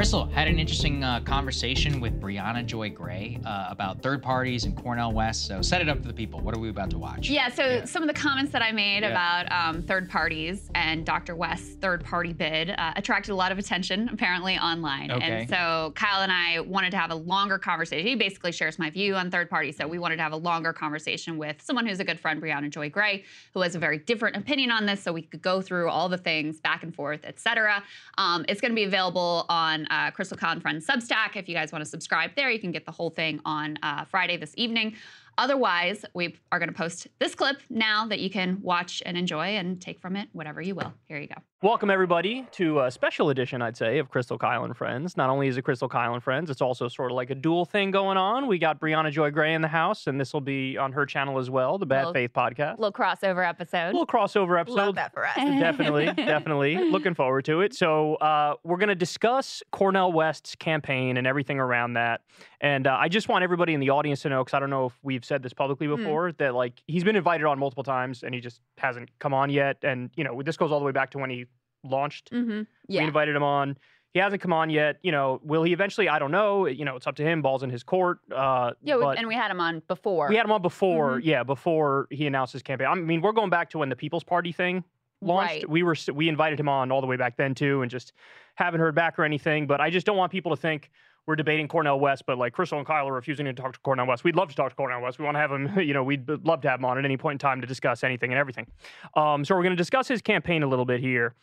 Krystal had an interesting uh, conversation with Briahna Joy Gray uh, about third parties and Cornel West. So set it up for the people. What are we about to watch? Yeah, so yeah. some of the comments that I made yeah. about um, third parties and Dr. West's third party bid uh, attracted a lot of attention, apparently, online. Okay. And so Kyle and I wanted to have a longer conversation. He basically shares my view on third parties. So we wanted to have a longer conversation with someone who's a good friend, Briahna Joy Gray, who has a very different opinion on this. So we could go through all the things back and forth, et cetera. Um, it's going to be available on uh, Krystal Kyle Friends Substack. If you guys want to subscribe there, you can get the whole thing on uh, Friday this evening. Otherwise, we are going to post this clip now that you can watch and enjoy and take from it whatever you will. Here you go. Welcome, everybody, to a special edition, I'd say, of Krystal Kyle and Friends. Not only is it Krystal Kyle and Friends, it's also sort of like a dual thing going on. We got Briahna Joy Gray in the house, and this will be on her channel as well, the Bad little, Faith podcast. Little crossover episode. Little crossover episode. Love that for us. definitely, definitely. Looking forward to it. So, uh, we're going to discuss Cornel West's campaign and everything around that. And uh, I just want everybody in the audience to know, because I don't know if we've said this publicly hmm. before, mm. that like he's been invited on multiple times and he just hasn't come on yet. And, you know, this goes all the way back to when he launched. Mm-hmm. Yeah. We invited him on. He hasn't come on yet. You know, will he eventually? I don't know. You know, it's up to him. Ball's in his court. Uh, yeah, and we had him on before. We had him on before. Mm-hmm. Yeah, before he announced his campaign. I mean, we're going back to when the People's Party thing launched. Right. We were we invited him on all the way back then too, and just haven't heard back or anything. But I just don't want people to think we're debating Cornel West, but like Krystal and Kyle are refusing to talk to Cornel West. We'd love to talk to Cornel West. We want to have him, you know, we'd love to have him on at any point in time to discuss anything and everything. Um, so we're going to discuss his campaign a little bit here.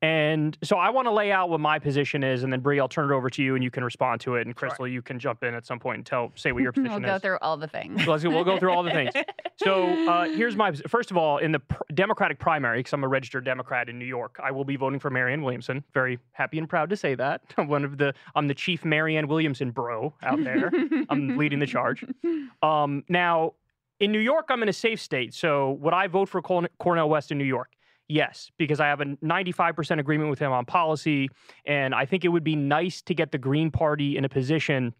And so I want to lay out what my position is, and then Brie, I'll turn it over to you, and you can respond to it. And Krystal, sure. you can jump in at some point and tell, say what your position we'll is. We'll go through all the things. So let's, we'll go through all the things. So uh, here's my first of all, in the pr- Democratic primary, because I'm a registered Democrat in New York, I will be voting for Marianne Williamson. Very happy and proud to say that. I'm one of the I'm the chief Marianne Williamson bro out there. I'm leading the charge. Um, now in New York, I'm in a safe state. So would I vote for Cornel West in New York? Yes, because I have a 95% agreement with him on policy. And I think it would be nice to get the Green Party in a position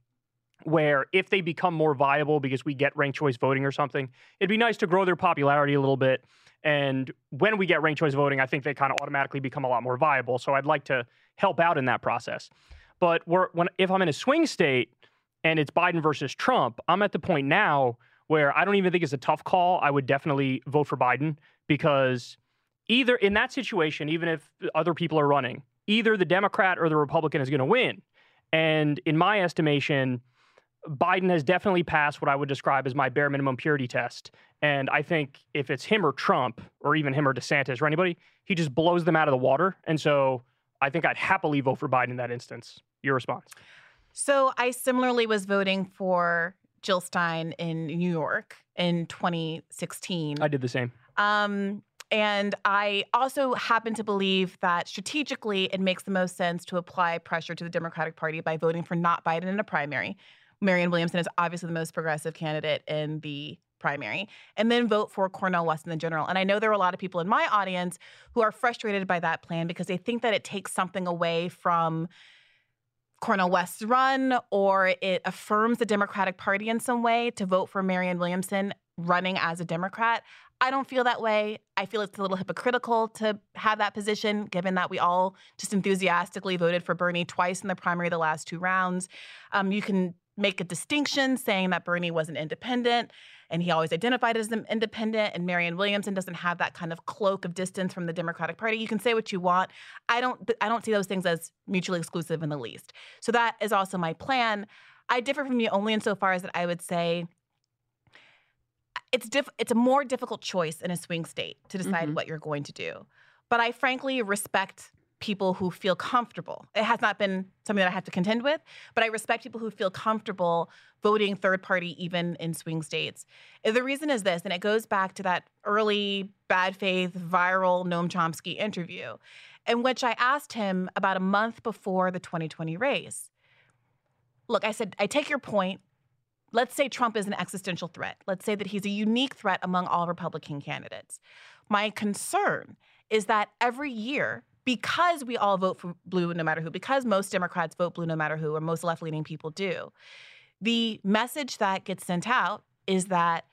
where if they become more viable because we get ranked choice voting or something, it'd be nice to grow their popularity a little bit. And when we get ranked choice voting, I think they kind of automatically become a lot more viable. So I'd like to help out in that process. But when, if I'm in a swing state and it's Biden versus Trump, I'm at the point now where I don't even think it's a tough call. I would definitely vote for Biden because either in that situation, even if other people are running, either the Democrat or the Republican is going to win. And in my estimation, Biden has definitely passed what I would describe as my bare minimum purity test. And I think if it's him or Trump, or even him or DeSantis or anybody, he just blows them out of the water. And so I think I'd happily vote for Biden in that instance. Your response? So I similarly was voting for Jill Stein in New York in 2016. I did the same. Um, and I also happen to believe that strategically it makes the most sense to apply pressure to the Democratic Party by voting for not Biden in a primary. Marianne Williamson is obviously the most progressive candidate in the primary, and then vote for Cornel West in the general. And I know there are a lot of people in my audience who are frustrated by that plan because they think that it takes something away from Cornel West's run or it affirms the Democratic Party in some way to vote for Marianne Williamson running as a Democrat. I don't feel that way. I feel it's a little hypocritical to have that position, given that we all just enthusiastically voted for Bernie twice in the primary the last two rounds. Um, you can make a distinction saying that Bernie was an independent and he always identified as an independent and Marianne Williamson doesn't have that kind of cloak of distance from the Democratic Party. You can say what you want. I don't I don't see those things as mutually exclusive in the least. So that is also my plan. I differ from you only insofar as that I would say it's diff- it's a more difficult choice in a swing state to decide mm-hmm. what you're going to do. But I frankly respect people who feel comfortable. It has not been something that I have to contend with, but I respect people who feel comfortable voting third party even in swing states. The reason is this, and it goes back to that early bad faith viral Noam Chomsky interview, in which I asked him about a month before the 2020 race. Look, I said, I take your point. Let's say Trump is an existential threat. Let's say that he's a unique threat among all Republican candidates. My concern is that every year because we all vote for blue no matter who, because most Democrats vote blue no matter who, or most left leaning people do, the message that gets sent out is that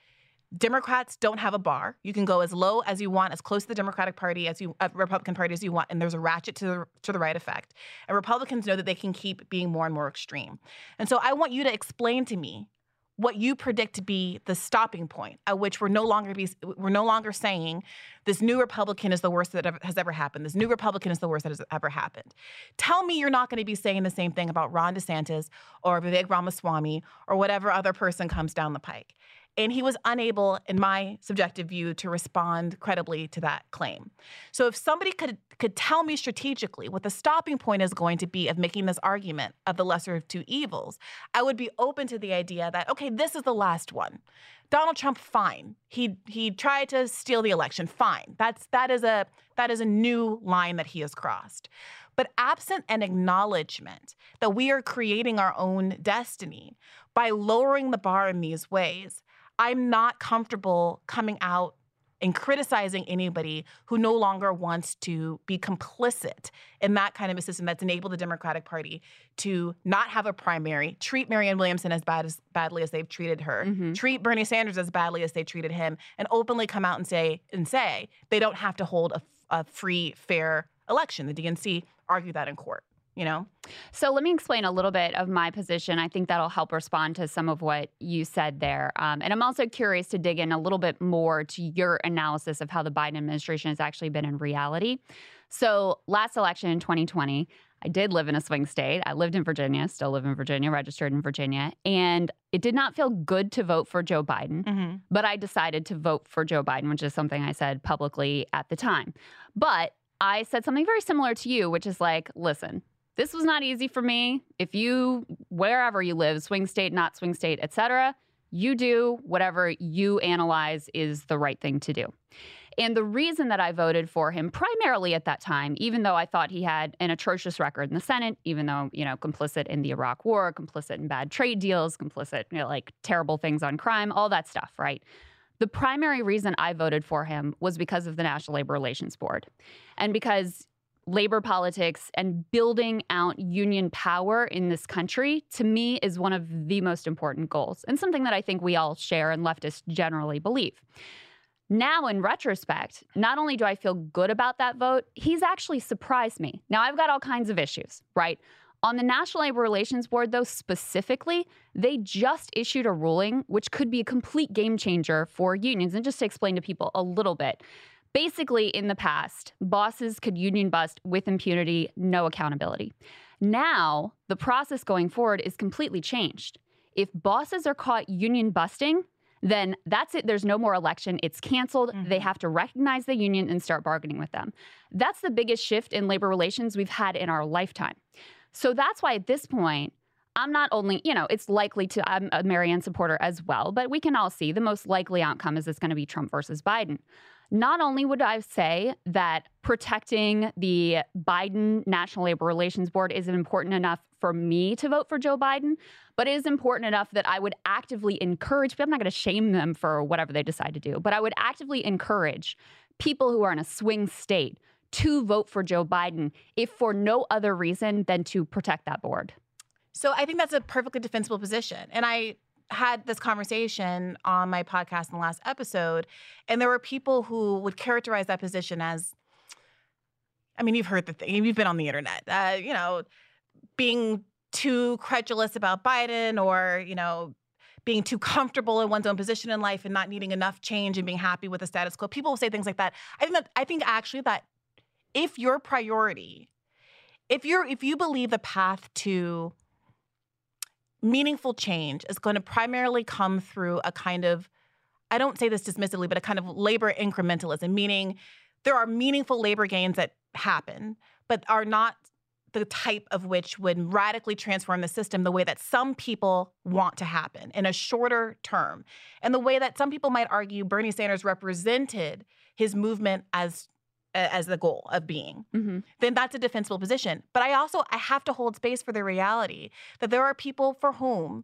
Democrats don't have a bar. You can go as low as you want, as close to the Democratic Party as you, uh, Republican Party as you want, and there's a ratchet to the to the right effect. And Republicans know that they can keep being more and more extreme. And so I want you to explain to me what you predict to be the stopping point at which we're no longer be we're no longer saying this new republican is the worst that ever, has ever happened. This new republican is the worst that has ever happened. Tell me you're not going to be saying the same thing about ron desantis or vivek ramaswamy or whatever other person comes down the pike and he was unable, in my subjective view, to respond credibly to that claim. So if somebody could could tell me strategically what the stopping point is going to be of making this argument of the lesser of two evils, I would be open to the idea that, okay, this is the last one. Donald Trump, fine. He he tried to steal the election. Fine. That's that is a that is a new line that he has crossed. But absent an acknowledgement that we are creating our own destiny by lowering the bar in these ways, I'm not comfortable coming out and criticizing anybody who no longer wants to be complicit in that kind of a system that's enabled the Democratic Party to not have a primary, treat Marianne Williamson as bad as badly as they've treated her, mm-hmm. treat Bernie Sanders as badly as they treated him, and openly come out and say and say they don't have to hold a, a free, fair election. The DNC argued that in court you know? So let me explain a little bit of my position. I think that'll help respond to some of what you said there. Um, and I'm also curious to dig in a little bit more to your analysis of how the Biden administration has actually been in reality. So last election in 2020, I did live in a swing state. I lived in Virginia, still live in Virginia, registered in Virginia. And it did not feel good to vote for Joe Biden, mm-hmm. but I decided to vote for Joe Biden, which is something I said publicly at the time. But I said something very similar to you, which is like, listen, this was not easy for me. If you, wherever you live, swing state, not swing state, etc., you do whatever you analyze is the right thing to do. And the reason that I voted for him primarily at that time, even though I thought he had an atrocious record in the Senate, even though, you know, complicit in the Iraq war, complicit in bad trade deals, complicit, you know, like terrible things on crime, all that stuff, right? The primary reason I voted for him was because of the National Labor Relations Board. And because labor politics and building out union power in this country, to me, is one of the most important goals and something that I think we all share and leftists generally believe. Now, in retrospect, not only do I feel good about that vote, he's actually surprised me. Now, I've got all kinds of issues, right? On the National Labor Relations Board, though, specifically, they just issued a ruling which could be a complete game changer for unions. And just to explain to people a little bit, Basically, in the past, bosses could union bust with impunity, no accountability. Now, the process going forward is completely changed. If bosses are caught union busting, then that's it. There's no more election. It's canceled. Mm-hmm. They have to recognize the union and start bargaining with them. That's the biggest shift in labor relations we've had in our lifetime. So that's why at this point, I'm not only, you know, it's likely to, I'm a Marianne supporter as well, but we can all see the most likely outcome is it's going to be Trump versus Biden. Not only would I say that protecting the Biden National Labor Relations Board is important enough for me to vote for Joe Biden, but it is important enough that I would actively encourage, I'm not going to shame them for whatever they decide to do, but I would actively encourage people who are in a swing state to vote for Joe Biden, if for no other reason than to protect that board. So I think that's a perfectly defensible position. And I had this conversation on my podcast in the last episode, and there were people who would characterize that position as I mean, you've heard the thing, you've been on the internet, uh, you know, being too credulous about Biden or, you know, being too comfortable in one's own position in life and not needing enough change and being happy with the status quo. People will say things like that. I think that I think actually that if your priority, if you're if you believe the path to meaningful change is going to primarily come through a kind of, I don't say this dismissively, but a kind of labor incrementalism, meaning there are meaningful labor gains that happen, but are not the type of which would radically transform the system the way that some people want to happen in a shorter term. And the way that some people might argue Bernie Sanders represented his movement as as the goal of being, mm-hmm. then that's a defensible position. But I also I have to hold space for the reality that there are people for whom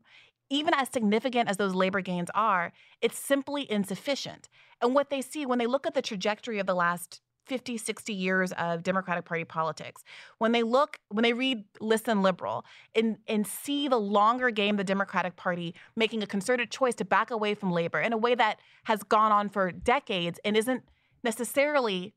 even as significant as those labor gains are, it's simply insufficient. And what they see when they look at the trajectory of the last 50, 60 years of Democratic Party politics, when they look, when they read Listen Liberal and, and see the longer game the Democratic Party making a concerted choice to back away from labor in a way that has gone on for decades and isn't necessarily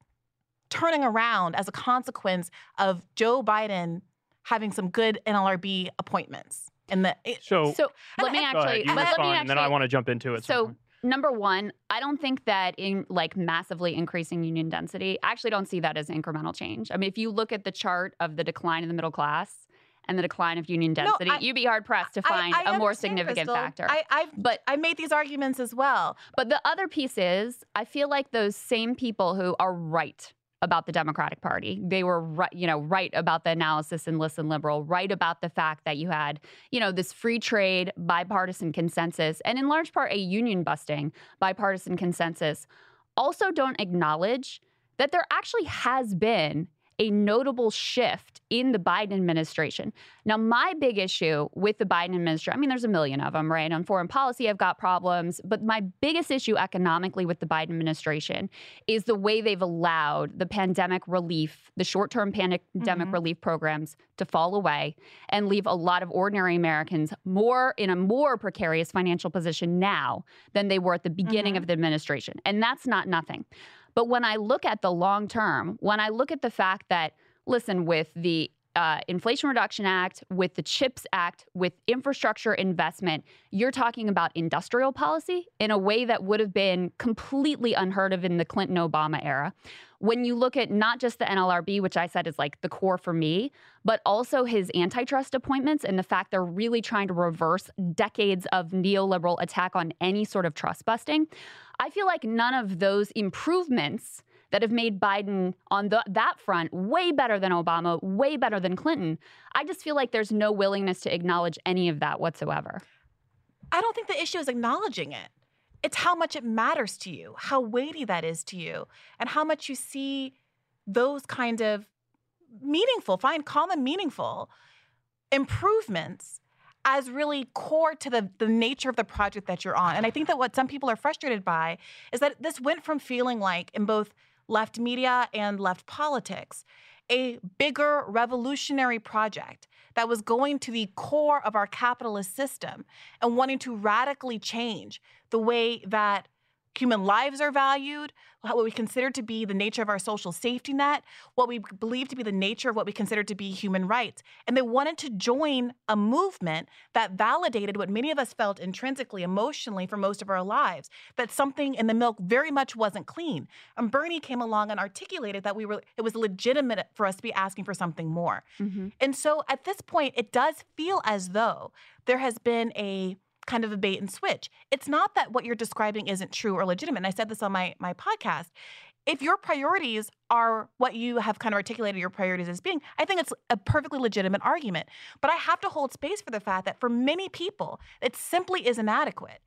turning around as a consequence of Joe Biden having some good NLRB appointments. And the so, so let me actually let, let me actually, and then I want to jump into it. So number one, I don't think that in like massively increasing union density, I actually don't see that as incremental change. I mean, if you look at the chart of the decline in the middle class and the decline of union density, no, I, you'd be hard pressed to find I, I a more significant Krystal. factor. I, I've, but I made these arguments as well. But the other piece is, I feel like those same people who are right about the Democratic Party. They were right, you know, right about the analysis in Listen Liberal, right about the fact that you had, you know, this free trade bipartisan consensus and in large part a union busting bipartisan consensus. Also don't acknowledge that there actually has been a notable shift in the Biden administration. Now, my big issue with the Biden administration, I mean, there's a million of them, right? On foreign policy, I've got problems. But my biggest issue economically with the Biden administration is the way they've allowed the pandemic relief, the short term pandemic mm-hmm. relief programs to fall away and leave a lot of ordinary Americans more in a more precarious financial position now than they were at the beginning mm-hmm. of the administration. And that's not nothing. But when I look at the long term, when I look at the fact that, listen, with the uh, Inflation Reduction Act, with the CHIPS Act, with infrastructure investment, you're talking about industrial policy in a way that would have been completely unheard of in the Clinton Obama era. When you look at not just the NLRB, which I said is like the core for me, but also his antitrust appointments and the fact they're really trying to reverse decades of neoliberal attack on any sort of trust busting, I feel like none of those improvements that have made Biden on the, that front way better than Obama, way better than Clinton. I just feel like there's no willingness to acknowledge any of that whatsoever. I don't think the issue is acknowledging it. It's how much it matters to you, how weighty that is to you, and how much you see those kind of meaningful, fine, call them meaningful improvements as really core to the, the nature of the project that you're on. And I think that what some people are frustrated by is that this went from feeling like, in both left media and left politics, a bigger revolutionary project that was going to the core of our capitalist system and wanting to radically change the way that human lives are valued, what we consider to be the nature of our social safety net, what we believe to be the nature of what we consider to be human rights. And they wanted to join a movement that validated what many of us felt intrinsically, emotionally for most of our lives, that something in the milk very much wasn't clean. And Bernie came along and articulated that we were it was legitimate for us to be asking for something more. Mm-hmm. And so at this point, it does feel as though there has been a kind of a bait and switch. It's not that what you're describing isn't true or legitimate. And I said this on my my podcast. If your priorities are what you have kind of articulated your priorities as being, I think it's a perfectly legitimate argument. But I have to hold space for the fact that for many people, it simply is inadequate.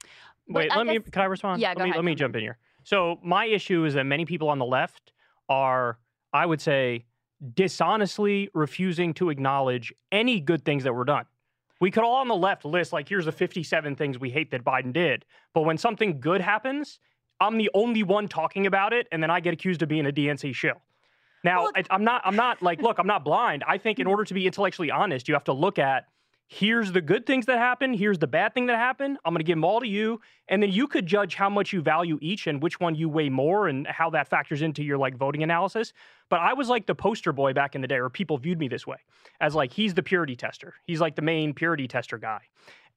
Wait, let me. Can I respond? Yeah, let go me ahead, let me jump in here. So my issue is that many people on the left are, I would say, dishonestly refusing to acknowledge any good things that were done. We could all on the left list like, here's the 57 things we hate that Biden did, but when something good happens, I'm the only one talking about it, and then I get accused of being a DNC shill. Now, I, I'm not. I'm not like. Look, I'm not blind. I think in order to be intellectually honest, you have to look at here's the good things that happen, here's the bad thing that happened. I'm going to give them all to you, and then you could judge how much you value each and which one you weigh more, and how that factors into your like voting analysis. But I was like the poster boy back in the day, or people viewed me this way, as like he's the purity tester. He's like the main purity tester guy.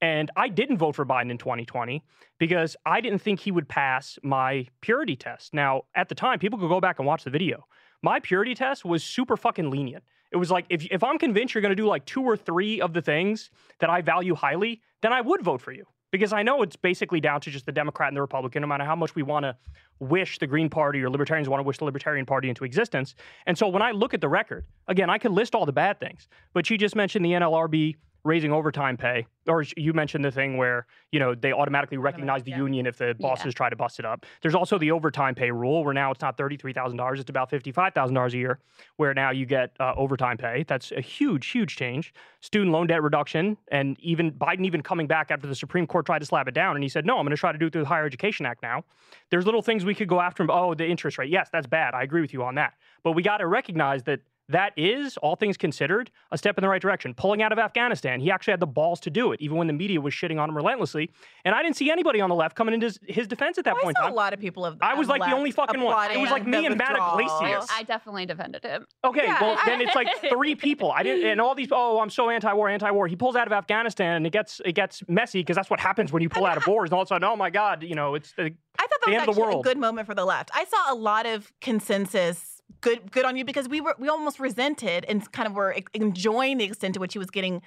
And I didn't vote for Biden in 2020 because I didn't think he would pass my purity test. Now, at the time, people could go back and watch the video. My purity test was super fucking lenient. It was like, if, if I'm convinced you're going to do like two or three of the things that I value highly, then I would vote for you. Because I know it's basically down to just the Democrat and the Republican, no matter how much we want to wish the Green Party or libertarians want to wish the Libertarian Party into existence. And so when I look at the record, again, I could list all the bad things, but you just mentioned the NLRB raising overtime pay, or you mentioned the thing where you know they automatically recognize the union if the bosses try to bust it up. There's also the overtime pay rule, where now it's not thirty three thousand dollars; it's about fifty five thousand dollars a year, where now you get uh, overtime pay. That's a huge, huge change. Student loan debt reduction, and even Biden even coming back after the Supreme Court tried to slap it down, and he said, "No, I'm going to try to do it through the Higher Education Act." Now, there's little things we could go after. Him. Oh, the interest rate. Yes, that's bad. I agree with you on that. But we got to recognize that that is, all things considered, a step in the right direction. Pulling out of Afghanistan, he actually had the balls to do it, even when the media was shitting on him relentlessly. And I didn't see anybody on the left coming into his, his defense at that oh, I point. saw a lot of people of I was the like the only fucking one. It was like me and Matt the withdrawal. Yglesias. I definitely defended him. Okay, Yeah, well then it's like three people. I didn't, and all these. Oh, I'm so anti-war, anti-war. He pulls out of Afghanistan, and it gets it gets messy because that's what happens when you pull out of wars. And all of a sudden, oh my god, you know, it's the, I thought that the was end of the actually a good moment for the left. I saw a lot of consensus. Good, good on you because we were we almost resented and kind of were enjoying the extent to which he was getting,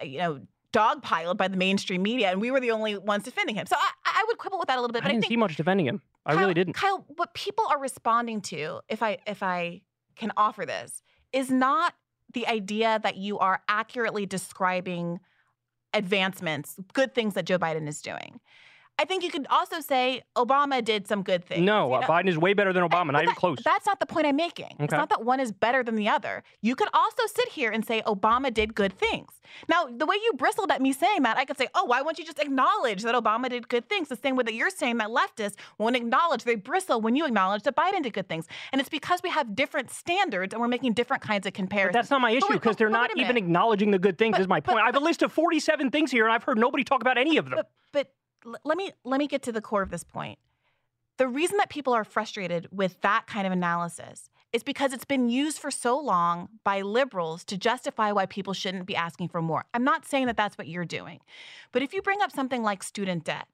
uh, you know, dogpiled by the mainstream media, and we were the only ones defending him. So I, I would quibble with that a little bit. I But I, didn't see much defending him. I Kyle, really didn't. Kyle, what people are responding to, if I if I can offer this, is not the idea that you are accurately describing advancements, good things that Joe Biden is doing. I think you could also say Obama did some good things. No, you uh, know? Biden is way better than Obama. Not even close. That's not the point I'm making. It's not that one is better than the other. You could also sit here and say Obama did good things. Now, the way you bristled at me saying that, I could say, oh, why won't you just acknowledge that Obama did good things? The same way that you're saying that leftists won't acknowledge, they bristle when you acknowledge that Biden did good things. And it's because we have different standards and we're making different kinds of comparisons. But that's not my issue because they're but not even acknowledging the good things. But- is my but- point. I have a list of 47 things here, and I've heard nobody talk about any of them. But but l- let me let me get to the core of this point. The reason that people are frustrated with that kind of analysis is because it's been used for so long by liberals to justify why people shouldn't be asking for more. I'm not saying that that's what you're doing. But if you bring up something like student debt,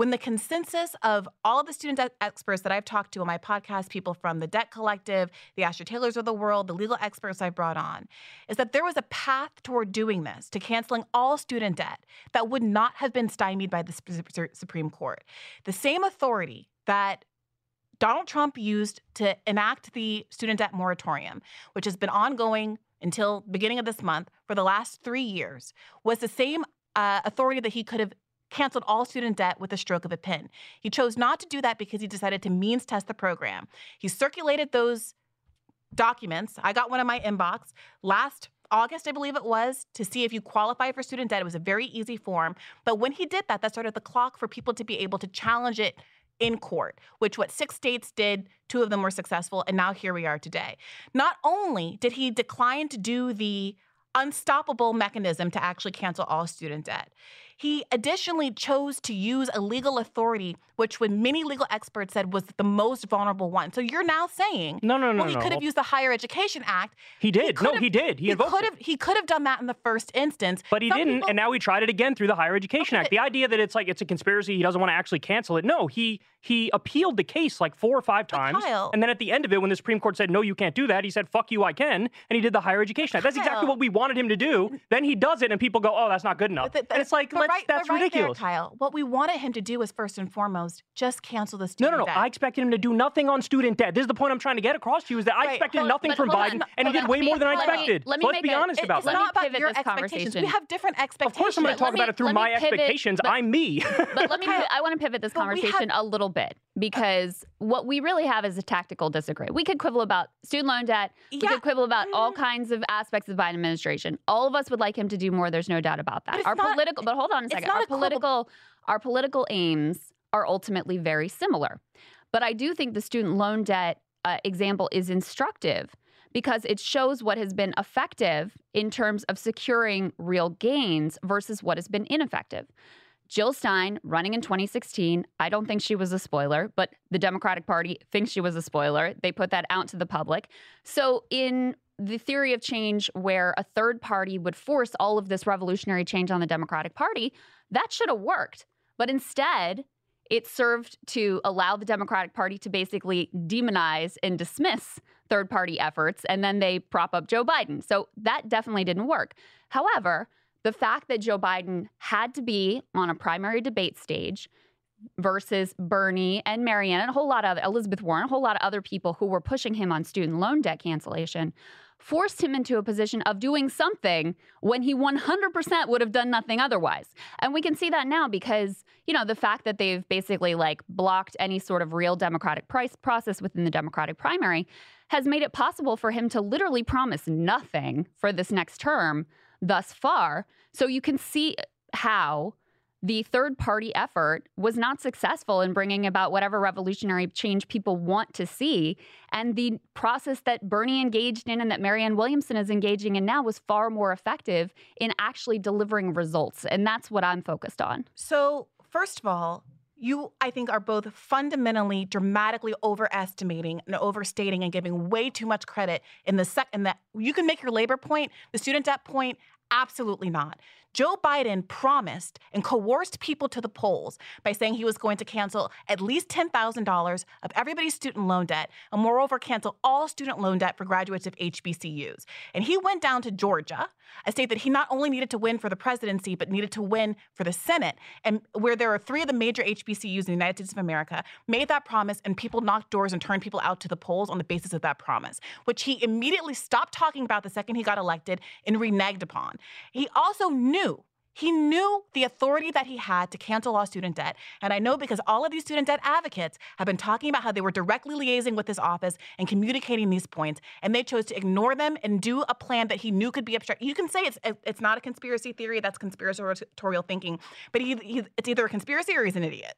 when the consensus of all the student debt experts that I've talked to on my podcast, people from the Debt Collective, the Astra Taylors of the world, the legal experts I've brought on, is that there was a path toward doing this, to canceling all student debt that would not have been stymied by the Supreme Court. The same authority that Donald Trump used to enact the student debt moratorium, which has been ongoing until beginning of this month for the last three years, was the same uh, authority that he could have canceled all student debt with a stroke of a pen. He chose not to do that because he decided to means test the program. He circulated those documents. I got one in my inbox last August, I believe it was, to see if you qualify for student debt. It was a very easy form. But when he did that, that started the clock for people to be able to challenge it in court, which what six states did, two of them were successful, and now here we are today. Not only did he decline to do the unstoppable mechanism to actually cancel all student debt. He additionally chose to use a legal authority, which when many legal experts said was the most vulnerable one. So you're now saying, No, no, no, well, he no. could have used the Higher Education Act. He did. no, could he did. He, He invoked could have he could have done that in the first instance, But he Some didn't, people- and now he tried it again through the Higher Education Okay, Act. The idea that it's like it's a conspiracy, he doesn't want to actually cancel it. No, he he appealed the case like four or five times, Kyle- and then at the end of it, when the Supreme Court said no, you can't do that, he said "fuck you, I can," and he did the Higher Education Act. That's exactly what we wanted him to do. Then he does it, and people go, "Oh, that's not good enough." And it's like, but right, that's right ridiculous. There, Kyle. What we wanted him to do was first and foremost just cancel the No, student no, no. debt. I expected him to do nothing on student debt. This is the point I'm trying to get across to you: is that I expected nothing from hold Biden, on, and he did on. way more than I Let me- expected. let me Let's be it- honest It- about it's that. Let me not about pivot your this expectations. We have different expectations. Of course, I'm going to talk me- about it through my pivot, expectations. but- I'm me. but let me. I want to pivot this but we have- conversation a little bit because what we really have is a tactical disagreement. We could quibble about student loan debt. We could quibble about all Mm. kinds of aspects of the Biden administration. All of us would like him to do more. There's no doubt about that. Our political, but hold on a it's second. not Our a quibble. political, our political aims are ultimately very similar. But I do think the student loan debt uh, example is instructive because it shows what has been effective in terms of securing real gains versus what has been ineffective. Jill Stein running in 2016, I don't think she was a spoiler, but the Democratic Party thinks she was a spoiler. They put that out to the public. So, in the theory of change, where a third party would force all of this revolutionary change on the Democratic Party, that should have worked. But instead, it served to allow the Democratic Party to basically demonize and dismiss third party efforts, and then they prop up Joe Biden. So that definitely didn't work. However, the fact that Joe Biden had to be on a primary debate stage versus Bernie and Marianne and a whole lot of Elizabeth Warren, a whole lot of other people who were pushing him on student loan debt cancellation, forced him into a position of doing something when he 100% would have done nothing otherwise. And we can see that now because, you know, the fact that they've basically like blocked any sort of real democratic price process within the Democratic primary has made it possible for him to literally promise nothing for this next term thus far. So you can see how the third party effort was not successful in bringing about whatever revolutionary change people want to see. And the process that Bernie engaged in and that Marianne Williamson is engaging in now was far more effective in actually delivering results. And that's what I'm focused on. So, first of all, you, I think, are both fundamentally, dramatically overestimating and overstating and giving way too much credit in the second that you can make your labor point, the student debt point. Absolutely not. Joe Biden promised and coerced people to the polls by saying he was going to cancel at least $10,000 of everybody's student loan debt and, moreover, cancel all student loan debt for graduates of HBCUs. And he went down to Georgia, a state that he not only needed to win for the presidency, but needed to win for the Senate, and where there are three of the major HBCUs in the United States of America, made that promise, and people knocked doors and turned people out to the polls on the basis of that promise, which he immediately stopped talking about the second he got elected and reneged upon. He also knew he knew the authority that he had to cancel all student debt. And I know because all of these student debt advocates have been talking about how they were directly liaising with this office and communicating these points, and they chose to ignore them and do a plan that he knew could be obstructed. You can say it's it's not a conspiracy theory, that's conspiratorial thinking, but he, he, it's either a conspiracy or he's an idiot.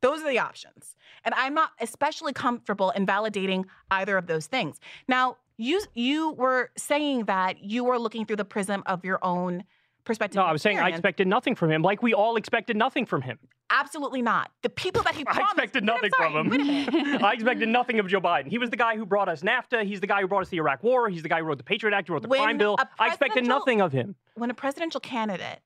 Those are the options. And I'm not especially comfortable in validating either of those things. Now, you you were saying that you were looking through the prism of your own perspective. No, I was saying I expected nothing from him, like we all expected nothing from him. Absolutely not. The people that he promised. I'm nothing sorry, from him. I expected nothing of Joe Biden. He was the guy who brought us NAFTA. He's the guy who brought us the Iraq War. He's the guy who wrote the Patriot Act, who wrote the When crime bill. I expected nothing of him. when a presidential candidate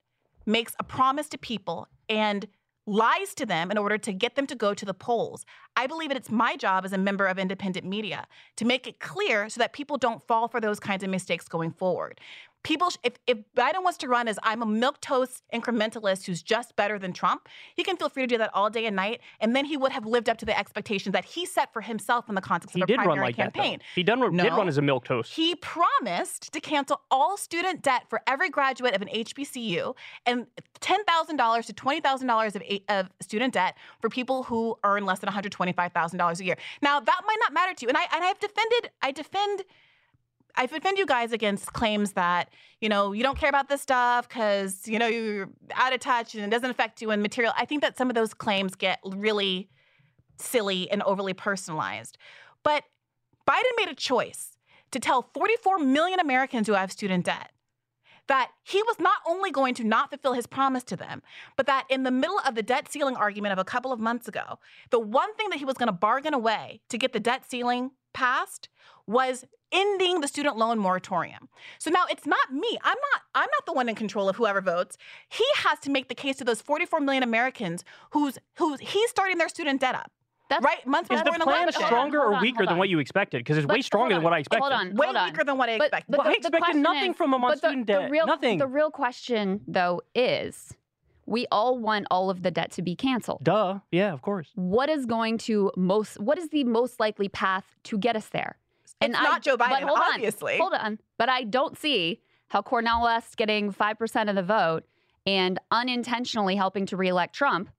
makes a promise to people and lies to them in order to get them to go to the polls, I believe that it's my job as a member of independent media to make it clear so that people don't fall for those kinds of mistakes going forward. People, sh- if, if Biden wants to run as I'm a milk toast incrementalist who's just better than Trump, he can feel free to do that all day and night, and then he would have lived up to the expectations that he set for himself in the context He of a did run primary like that. campaign. Though. He done, did No. run as a milk toast. He promised to cancel all student debt for every graduate of an HBCU and $10,000 to $20,000 of, of student debt for people who earn less than $125,000 a year. Now, that might not matter to you. And I and I've defended I defend I defend you guys against claims that, you know, you don't care about this stuff because, you know, you're out of touch and it doesn't affect you and material. I think that some of those claims get really silly and overly personalized. But Biden made a choice to tell 44 million Americans who have student debt that he was not only going to not fulfill his promise to them, but that in the middle of the debt ceiling argument of a couple of months ago, the one thing that he was going to bargain away to get the debt ceiling passed was ending the student loan moratorium. So now it's not me. I'm not I'm not the one in control of whoever votes. He has to make the case to those 44 million Americans who's who's he's starting their student debt up. That's right months Is before the an plan election. stronger Hold or weaker hold than what you expected? Because it's But way stronger than what I expected. Hold on, Way hold on. weaker than what I expected. but Well, I the- the expected question nothing is- from him on but the- student the debt. real- Nothing. The real question, though, is we all want all of the debt to be canceled. Duh. Yeah, of course. What is going to most what is the most likely path to get us there? And it's not Joe Biden, hold obviously. On, hold on. But I don't see how Cornel West getting 5% of the vote and unintentionally helping to reelect Trump,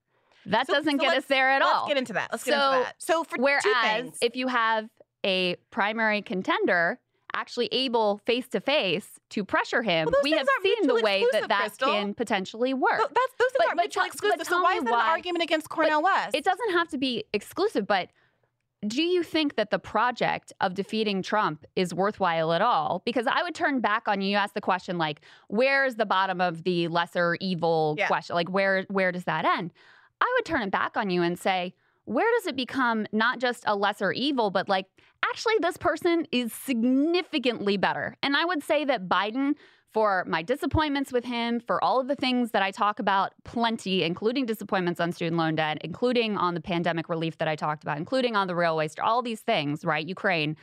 that So- doesn't so get let's- there at all. Let's get into that. Let's get So, into that. So for Whereas two things, if you have a primary contender actually able face to face to pressure him, Well, we have seen the way that that Krystal. can potentially work. Th- that's those things But- aren't mutually exclusive. So why is that an argument against Cornel West? It doesn't have to be exclusive, but do you think that the project of defeating Trump is worthwhile at all? Because I would turn back on you. You asked the question like, where's the bottom of the lesser evil Yeah. question? Like, where where does that end? I would turn it back on you and say, where does it become not just a lesser evil, but like actually this person is significantly better? And I would say that Biden for my disappointments with him, for all of the things that I talk about plenty, including disappointments on student loan debt, including on the pandemic relief that I talked about, including on the railways, all these things, right? Ukraine.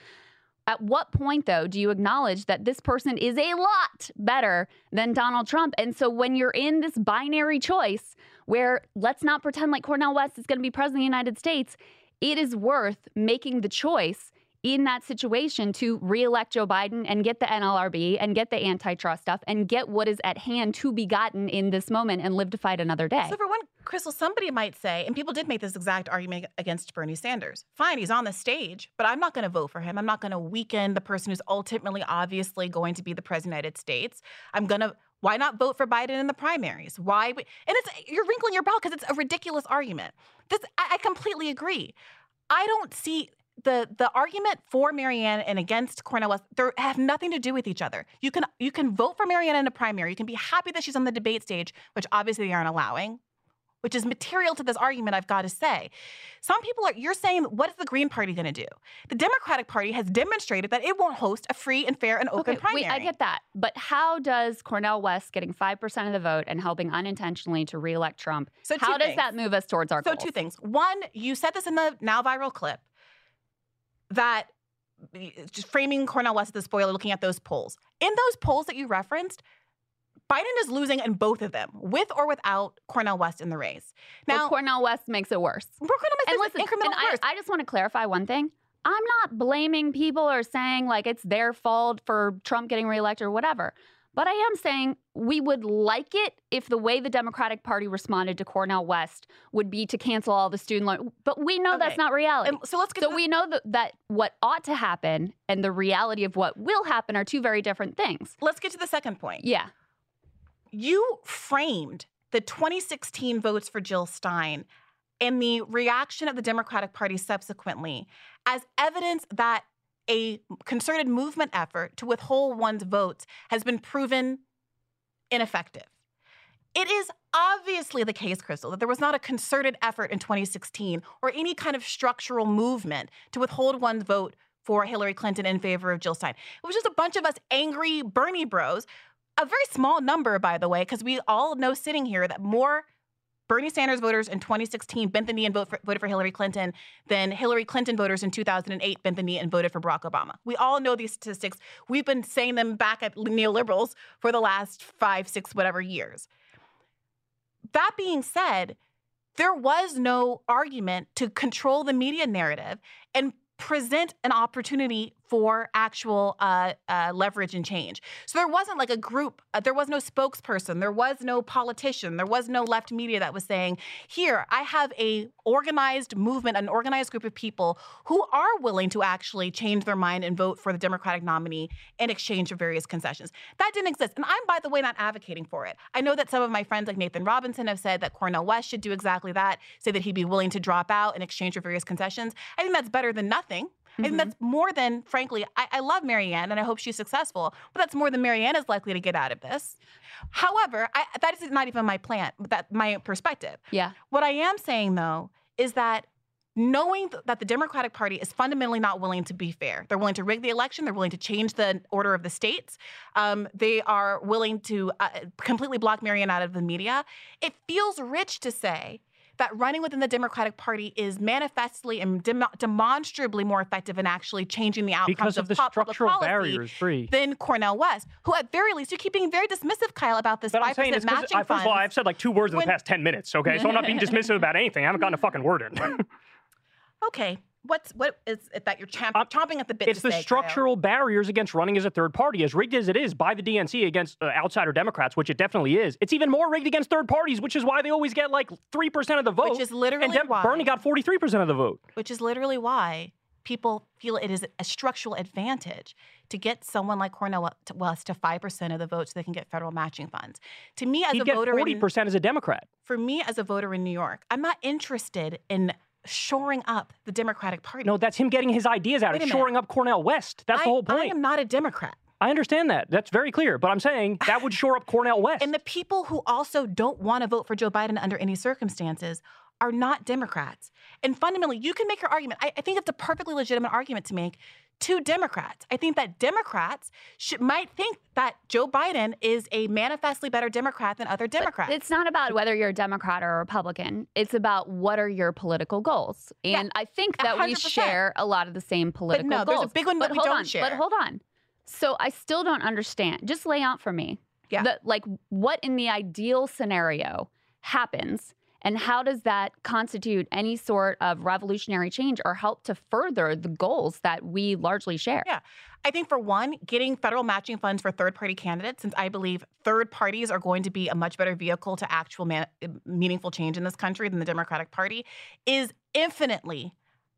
At what point, though, do you acknowledge that this person is a lot better than Donald Trump? And so when you're in this binary choice where let's not pretend like Cornel West is going to be president of the United States, it is worth making the choice in that situation to reelect Joe Biden and get the NLRB and get the antitrust stuff and get what is at hand to be gotten in this moment and live to fight another day. So for one, Krystal, somebody might say, and people did make this exact argument against Bernie Sanders. Fine, he's on the stage, but I'm not going to vote for him. I'm not going to weaken the person who's ultimately, obviously, going to be the president of the United States. I'm going to. Why not vote for Biden in the primaries? Why? And it's you're wrinkling your brow because it's a ridiculous argument. This I, I completely agree. I don't see the the argument for Marianne and against Cornel West, they have nothing to do with each other. You can you can vote for Marianne in a primary. You can be happy that she's on the debate stage, which obviously they aren't allowing, which is material to this argument. I've got to say, some people are. You're saying, what is the Green Party going to do? The Democratic Party has demonstrated that it won't host a free and fair and open Okay, primary. wait, I get that. But how does Cornel West getting 5% of the vote and helping unintentionally to reelect Trump, So how does things. that move us towards our So goals? two things. One, you said this in the now viral clip that just framing Cornel West as the spoiler, looking at those polls. In those polls that you referenced, Biden is losing in both of them, with or without Cornel West in the race. Now, Now, Cornel West makes it worse. Cornel West And is listen, incremental and I. I just want to clarify one thing. I'm not blaming people or saying like it's their fault for Trump getting reelected or whatever. But I am saying we would like it if the way the Democratic Party responded to Cornel West would be to cancel all the student loan. But we know that's not reality. And so let's get so to the- we know that, that what ought to happen and the reality of what will happen are two very different things. let's get to the second point. Yeah. you framed the 2016 votes for Jill Stein and the reaction of the Democratic Party subsequently as evidence that a concerted movement effort to withhold one's votes has been proven ineffective. It is obviously the case, Krystal, that there was not a concerted effort in 2016 or any kind of structural movement to withhold one's vote for Hillary Clinton in favor of Jill Stein. It was just a bunch of us angry Bernie bros a very small number, by the way, because we all know sitting here that more Bernie Sanders voters in 2016 bent the knee and vote for, voted for Hillary Clinton than Hillary Clinton voters in 2008 bent the knee and voted for Barack Obama. We all know these statistics. We've been saying them back at neoliberals for the last five, six, whatever years. That being said, there was no argument to control the media narrative and present an opportunity for actual uh, uh, leverage and change. So there wasn't like a group, uh, there was no spokesperson, there was no politician, there was no left media that was saying, "Here, I have a organized movement, an organized group of people who are willing to actually change their mind and vote for the Democratic nominee in exchange for various concessions." That didn't exist, and I'm, by the way, not advocating for it. I know that some of my friends, like Nathan Robinson, have said that Cornel West should do exactly that, say that he'd be willing to drop out in exchange for various concessions. I think that's better than nothing. I think that's more than, frankly, I, I love Marianne and I hope she's successful, but that's more than Marianne is likely to get out of this. However, I, that is not even my plan, that my perspective. Yeah. What I am saying though is that knowing th- that the Democratic Party is fundamentally not willing to be fair, they're willing to rig the election, they're willing to change the order of the states, um, they are willing to uh, completely block Marianne out of the media. It feels rich to say that running within the Democratic Party is manifestly and dem- demonstrably more effective in actually changing the outcomes because of, of the pop- structural policy barriers, Bree. than Cornel West, who at very least you're keeping very dismissive, Kyle, about this I'm five saying percent matching I, First of all, I've said like two words in the past ten minutes. Okay, so I'm not being dismissive about anything. I haven't gotten a fucking word in. Okay, what's what is it that you're champ- chomping at the bit? It's the say, Kyle? structural barriers against running as a third party, as rigged as it is by the DNC against uh, outsider Democrats, which it definitely is. It's even more rigged against third parties, which is why they always get like three percent of the vote. Which is literally and Dem- why- Bernie got forty three percent of the vote. which is literally why people feel it is a structural advantage to get someone like Cornel West to 5% of the vote so they can get federal matching funds. To me, as He'd a voter, forty percent as a Democrat. for me as a voter in New York, I'm not interested in shoring up the Democratic Party. No, that's him getting his ideas out. It's minute. shoring up Cornel West. That's I, the whole point. I am not a Democrat. I understand that. That's very clear. But I'm saying that would shore up Cornel West. And the people who also don't want to vote for Joe Biden under any circumstances are not Democrats. And fundamentally, you can make your argument. I, I think it's a perfectly legitimate argument to make to Democrats. I think that Democrats should, might think that Joe Biden is a manifestly better Democrat than other Democrats. It's not about whether you're a Democrat or a Republican. It's about what are your political goals. And I think that we 100%. share a lot of the same political no, there's a goals. big one but that we don't on, share. But hold on. So I still don't understand. Just lay out for me. Yeah. The, like what in the ideal scenario happens and how does that constitute any sort of revolutionary change or help to further the goals that we largely share? Yeah. I think for one, getting federal matching funds for third party candidates, since I believe third parties are going to be a much better vehicle to actual man- meaningful change in this country than the Democratic Party, is infinitely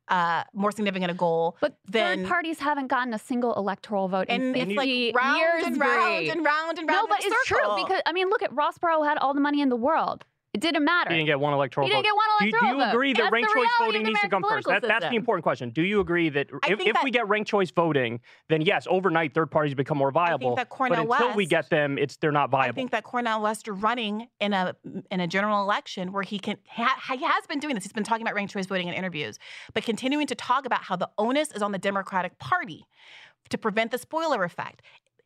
uh, more significant a goal But than third parties haven't gotten a single electoral vote in and 50 it's like round years, and round and round and round. No, but it's circle. true because I mean, look at Ross Perot had all the money in the world. It didn't matter. He didn't get one electoral He didn't vote. get one Do you- electoral Do you, vote. agree that That's ranked choice voting needs to come first? That, that's the important question. Do you agree that I if, think if we get ranked choice voting, then yes, overnight third parties become more viable. that but Cornel until we get them, it's they're not viable. I think that Cornel West running in a in a general election where he can ha, he has been doing this. He's been talking about ranked choice voting in interviews, but continuing to talk about how the onus is on the Democratic Party to prevent the spoiler effect.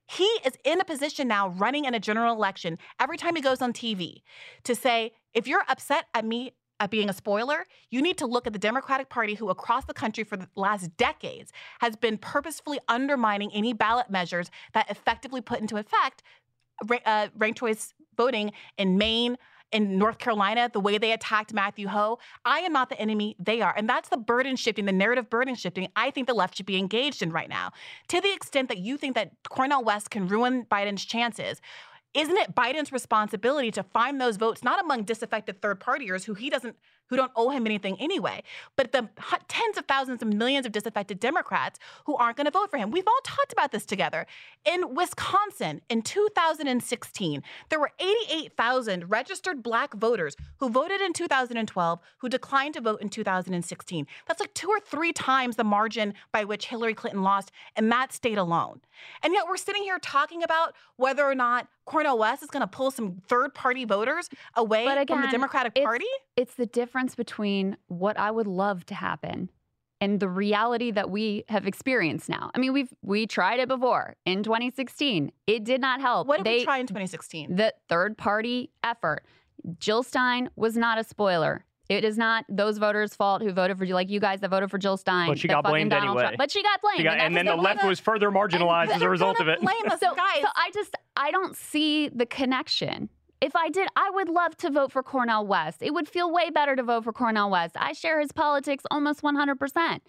He is in a position now running in a general election every time he goes on TV to say, if you're upset at me at being a spoiler, you need to look at the Democratic Party, who across the country for the last decades has been purposefully undermining any ballot measures that effectively put into effect uh, ranked choice voting in Maine, in North Carolina, the way they attacked Matthew Hoh. I am not the enemy, they are. And that's the burden shifting, the narrative burden shifting I think the left should be engaged in right now. To the extent that you think that Cornel West can ruin Biden's chances, isn't it Biden's responsibility to find those votes not among disaffected third partiers who he doesn't who don't owe him anything anyway, but the tens of thousands of millions of disaffected Democrats who aren't going to vote for him. We've all talked about this together. In Wisconsin in 2016, there were 88,000 registered black voters who voted in 2012 who declined to vote in 2016. That's like two or three times the margin by which Hillary Clinton lost in that state alone. And yet we're sitting here talking about whether or not Cornel West is going to pull some third party voters away But from the again, Democratic it's- Party. It's the difference between what I would love to happen and the reality that we have experienced now. I mean, we've we tried it before in 2016. It did not help. What did they, we try in 2016? The third party effort. Jill Stein was not a spoiler. It is not those voters' fault who voted for you, like you guys that voted for Jill Stein. But she got blamed Donald anyway. Trump. But she got blamed. She got- that's and then the left wanna- was further marginalized as a result of it. Blame us, so, guys. so I just I don't see the connection. If I did, I would love to vote for Cornel West. It would feel way better to vote for Cornel West. I share his politics almost 100%.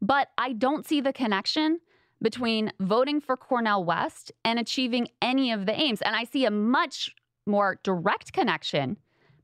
But I don't see the connection between voting for Cornel West and achieving any of the aims. And I see a much more direct connection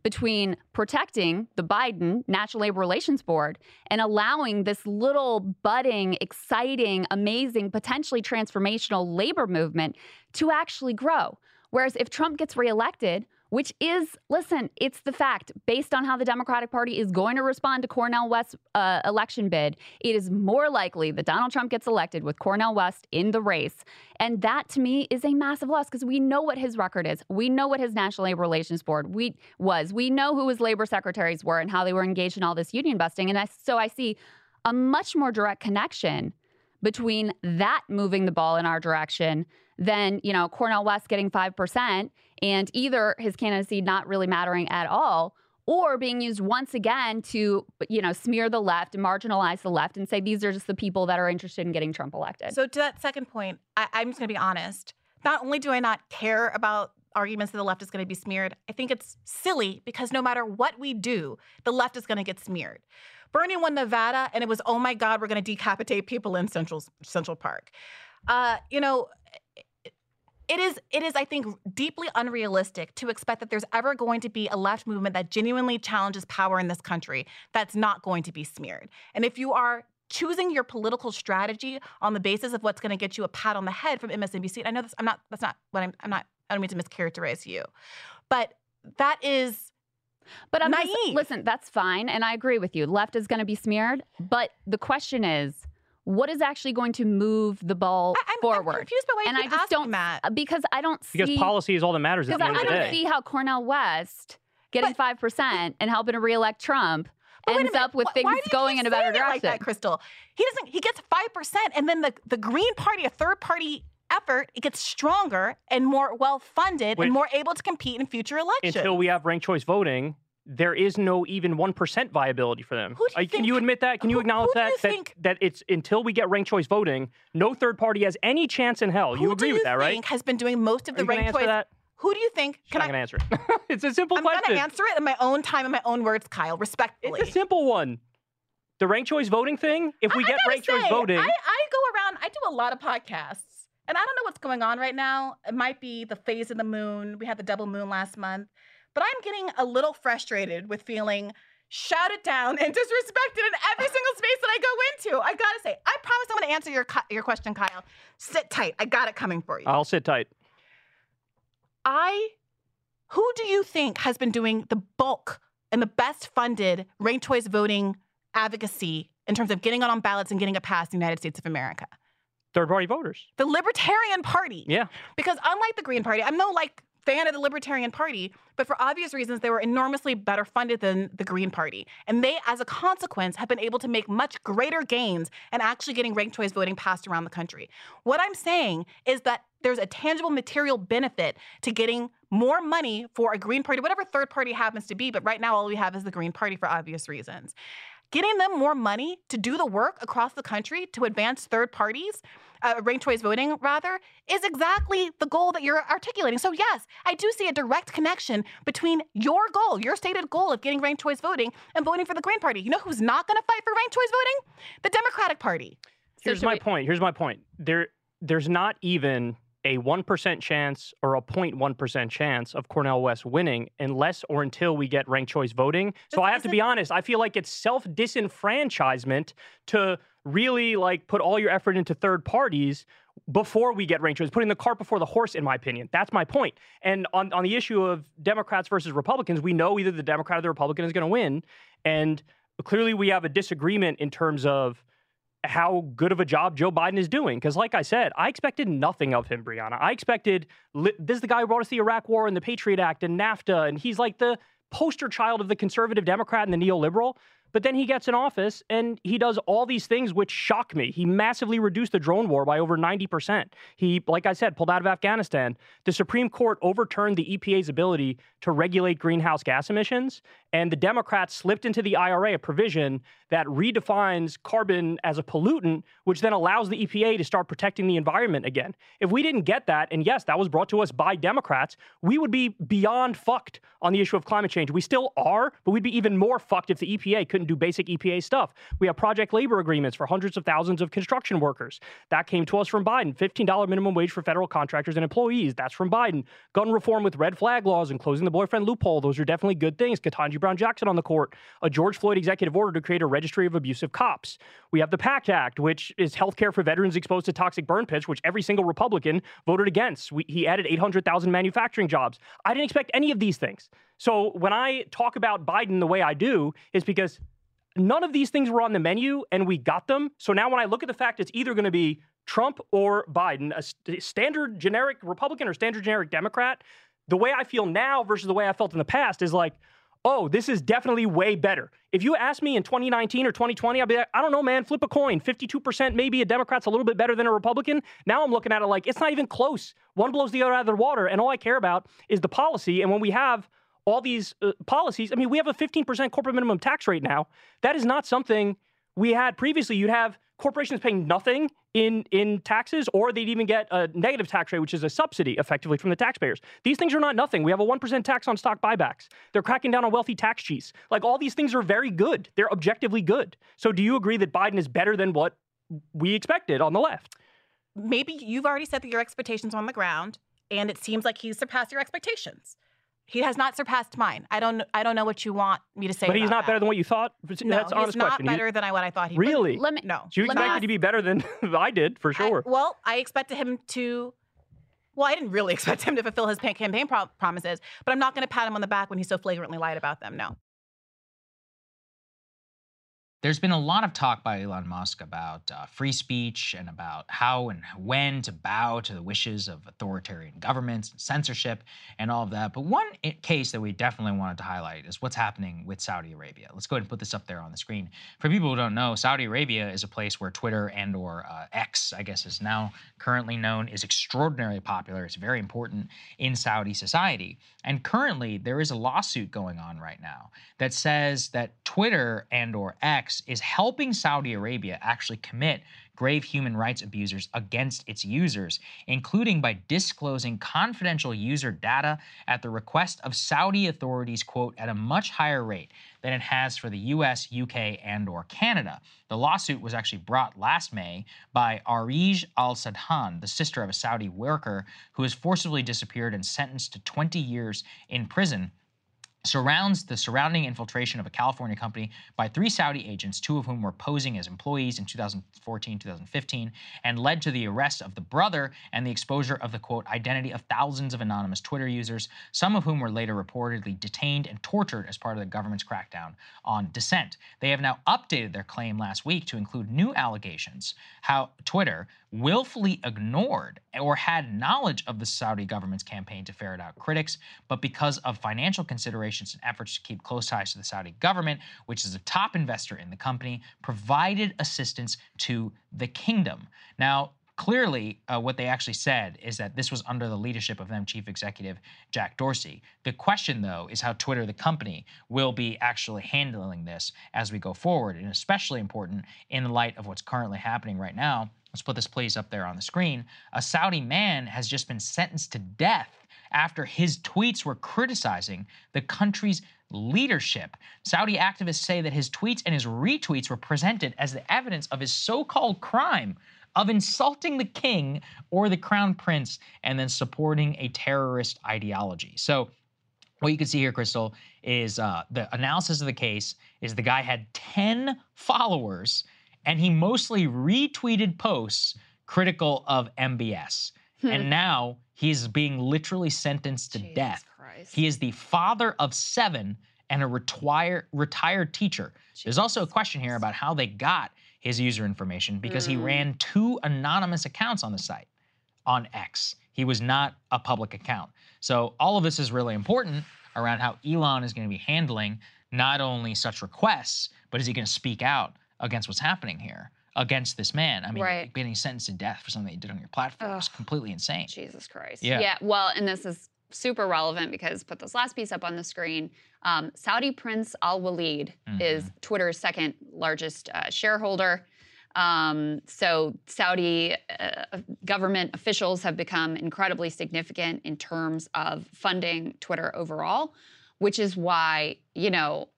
between protecting the Biden National Labor Relations Board and allowing this little budding, exciting, amazing, potentially transformational labor movement to actually grow. Whereas if Trump gets reelected, which is, listen, it's the fact based on how the Democratic Party is going to respond to Cornel West's uh, election bid, it is more likely that Donald Trump gets elected with Cornel West in the race. And that to me is a massive loss because we know what his record is. We know what his National Labor Relations Board we, was. We know who his labor secretaries were and how they were engaged in all this union busting. And I, so I see a much more direct connection between that moving the ball in our direction than, you know, Cornel West getting 5% and either his candidacy not really mattering at all or being used once again to, you know, smear the left, and marginalize the left, and say these are just the people that are interested in getting Trump elected. So to that second point, I, I'm just going to be honest. Not only do I not care about arguments that the left is going to be smeared, I think it's silly because no matter what we do, the left is going to get smeared. Bernie won Nevada, and it was, oh my God, we're going to decapitate people in Central Central Park. Uh, you know, it is it is I think deeply unrealistic to expect that there's ever going to be a left movement that genuinely challenges power in this country that's not going to be smeared. And if you are choosing your political strategy on the basis of what's going to get you a pat on the head from MSNBC, I know this I'm not that's not what I'm I'm not I don't mean to mischaracterize you. But that is but I'm naive. Just, listen, that's fine, and I agree with you. Left is going to be smeared, but the question is, what is actually going to move the ball I, I'm, forward? I'm confused by why and you I just don't that because I don't see because policy is all that matters at because the end I, of the don't day. see how Cornel West getting five percent and helping to reelect Trump But ends up with things why do you going keep in a better saying it direction. Like that, Krystal. He doesn't. He gets five percent, and then the the Green Party, a third party effort, it gets stronger and more well funded and more able to compete in future elections. Until we have ranked choice voting, there is no even one percent viability for them. Who do you Uh, can you admit that? Can you who- acknowledge who that? you that think- that it's until we get ranked choice voting, no third party has any chance in hell. You agree you with that, right? think has been doing most of the ranked choice? that? Who do you think? She's Can not I? gonna answer it. it's a simple I'm question. going to answer it in my own time, in my own words, Kyle. Respectfully. It's a simple one. The ranked choice voting thing. If we I- I get gotta ranked choice voting, I, I go around. I do a lot of podcasts, and I don't know what's going on right now. It might be the phase of the moon. We had the double moon last month, but I'm getting a little frustrated with feeling shouted down and disrespected in every single space that I go into. I gotta say, I promise I'm gonna answer your your question, Kyle. Sit tight. I got it coming for you. I'll sit tight. I, who do you think has been doing the bulk and the best funded ranked choice voting advocacy in terms of getting it on ballots and getting it passed in the United States of America? Third party voters. The Libertarian Party. Yeah. Because unlike the Green Party, I'm no like fan of the Libertarian Party, but for obvious reasons, they were enormously better funded than the Green Party. And they, as a consequence, have been able to make much greater gains and actually getting ranked choice voting passed around the country. What I'm saying is that there's a tangible material benefit to getting more money for a Green Party, whatever third party happens to be, but right now all we have is the Green Party for obvious reasons. Getting them more money to do the work across the country to advance third parties, uh, ranked choice voting rather, is exactly the goal that you're articulating. So, yes, I do see a direct connection between your goal, your stated goal of getting ranked choice voting, and voting for the Green Party. You know who's not going to fight for ranked choice voting? The Democratic Party. Here's should my we- point. Here's my point. There, there's not even a one percent chance or a 0.1 percent chance of Cornel West winning unless or until we get ranked choice voting. So This I have to be honest. I feel like it's self disenfranchisement to really like put all your effort into third parties before we get ranked choice, putting the cart before the horse, in my opinion. That's my point. And on, on the issue of Democrats versus Republicans, we know either the Democrat or the Republican is going to win. And clearly we have a disagreement in terms of how good of a job Joe Biden is doing. Because, like I said, I expected nothing of him, Briahna. I expected this is the guy who brought us the Iraq War and the Patriot Act and NAFTA, and he's like the poster child of the conservative Democrat and the neoliberal. But then he gets in office and he does all these things which shock me. He massively reduced the drone war by over 90%. He, like I said, pulled out of Afghanistan. The Supreme Court overturned the EPA's ability to regulate greenhouse gas emissions. And the Democrats slipped into the IRA a provision that redefines carbon as a pollutant, which then allows the EPA to start protecting the environment again. If we didn't get that, and yes, that was brought to us by Democrats, we would be beyond fucked on the issue of climate change. We still are, but we'd be even more fucked if the EPA couldn't do basic EPA stuff. We have project labor agreements for hundreds of thousands of construction workers. That came to us from Biden. $15 minimum wage for federal contractors and employees. That's from Biden. Gun reform with red flag laws and closing the boyfriend loophole. Those are definitely good things. Ketanji Brown Jackson on the court. A George Floyd executive order to create a registry of abusive cops. We have the PACT Act, which is health care for veterans exposed to toxic burn pits, which every single Republican voted against. We, he added 800,000 manufacturing jobs. I didn't expect any of these things. So when I talk about Biden the way I do, is because none of these things were on the menu and we got them. So now when I look at the fact it's either going to be Trump or Biden, a st- standard generic Republican or standard generic Democrat, the way I feel now versus the way I felt in the past is like, oh, this is definitely way better. If you asked me in 2019 or 2020, I'd be like, I don't know, man, flip a coin. 52% maybe a Democrat's a little bit better than a Republican. Now I'm looking at it like it's not even close. One blows the other out of the water, and all I care about is the policy. And when we have all these uh, policies. I mean, we have a 15% corporate minimum tax rate now. That is not something we had previously. You'd have corporations paying nothing in in taxes, or they'd even get a negative tax rate, which is a subsidy effectively from the taxpayers. These things are not nothing. We have a one percent tax on stock buybacks. They're cracking down on wealthy tax cheats. Like all these things are very good. They're objectively good. So, do you agree that Biden is better than what we expected on the left? Maybe you've already set your expectations on the ground, and it seems like he's surpassed your expectations. He has not surpassed mine. I don't. I don't know what you want me to say. But he's not that. better than what you thought. No, That's he's honest question. He's not question. better You- than I, what I thought he Really? would. Let me- no. So you Let me expected to be better than I did for sure. Well, I expected him to. Well, I didn't really expect him to fulfill his campaign pro- promises, but I'm not going to pat him on the back when he so flagrantly lied about them. No. There's been a lot of talk by Elon Musk about uh, free speech and about how and when to bow to the wishes of authoritarian governments and censorship and all of that. But one case that we definitely wanted to highlight is what's happening with Saudi Arabia. Let's go ahead and put this up there on the screen. For people who don't know, Saudi Arabia is a place where Twitter and or uh, X, I guess is now currently known, is extraordinarily popular. It's very important in Saudi society. And currently there is a lawsuit going on right now that says that Twitter and or X is helping Saudi Arabia actually commit grave human rights abusers against its users, including by disclosing confidential user data at the request of Saudi authorities, quote, at a much higher rate than it has for the US, UK, and or Canada. The lawsuit was actually brought last May by Areej Al-Sadhan, the sister of a Saudi worker who was forcibly disappeared and sentenced to 20 years in prison surrounds the surrounding infiltration of a California company by three Saudi agents, two of whom were posing as employees in 2014, 2015, and led to the arrest of the brother and the exposure of the quote identity of thousands of anonymous Twitter users, some of whom were later reportedly detained and tortured as part of the government's crackdown on dissent. They have now updated their claim last week to include new allegations how Twitter willfully ignored or had knowledge of the Saudi government's campaign to ferret out critics, but because of financial considerations and efforts to keep close ties to the Saudi government, which is a top investor in the company, provided assistance to the kingdom. Now, Clearly, uh, what they actually said is that this was under the leadership of them chief executive Jack Dorsey. The question, though, is how Twitter, the company, will be actually handling this as we go forward, and especially important in the light of what's currently happening right now. Let's put this please up there on the screen. A Saudi man has just been sentenced to death after his tweets were criticizing the country's leadership. Saudi activists say that his tweets and his retweets were presented as the evidence of his so called crime of insulting the king or the crown prince and then supporting a terrorist ideology. So, what you can see here, Krystal, is uh, the analysis of the case is the guy had 10 followers and he mostly retweeted posts critical of MBS. And now he's being literally sentenced to death. He is the father of seven and a retire, retired teacher. There's also a question here about how they got his user information because he Mm. ran two anonymous accounts on the site on X. He was not a public account. So all of this is really important around how Elon is going to be handling not only such requests, but is he going to speak out against what's happening here against this man? I mean, Right. getting sentenced to death for something you did on your platform is completely insane. Jesus Christ. Yeah. Yeah. Well, and this is super relevant because put this last piece up on the screen. Um, Saudi Prince Al Walid is Twitter's second largest uh, shareholder. Um, so Saudi uh, government officials have become incredibly significant in terms of funding Twitter overall, which is why you know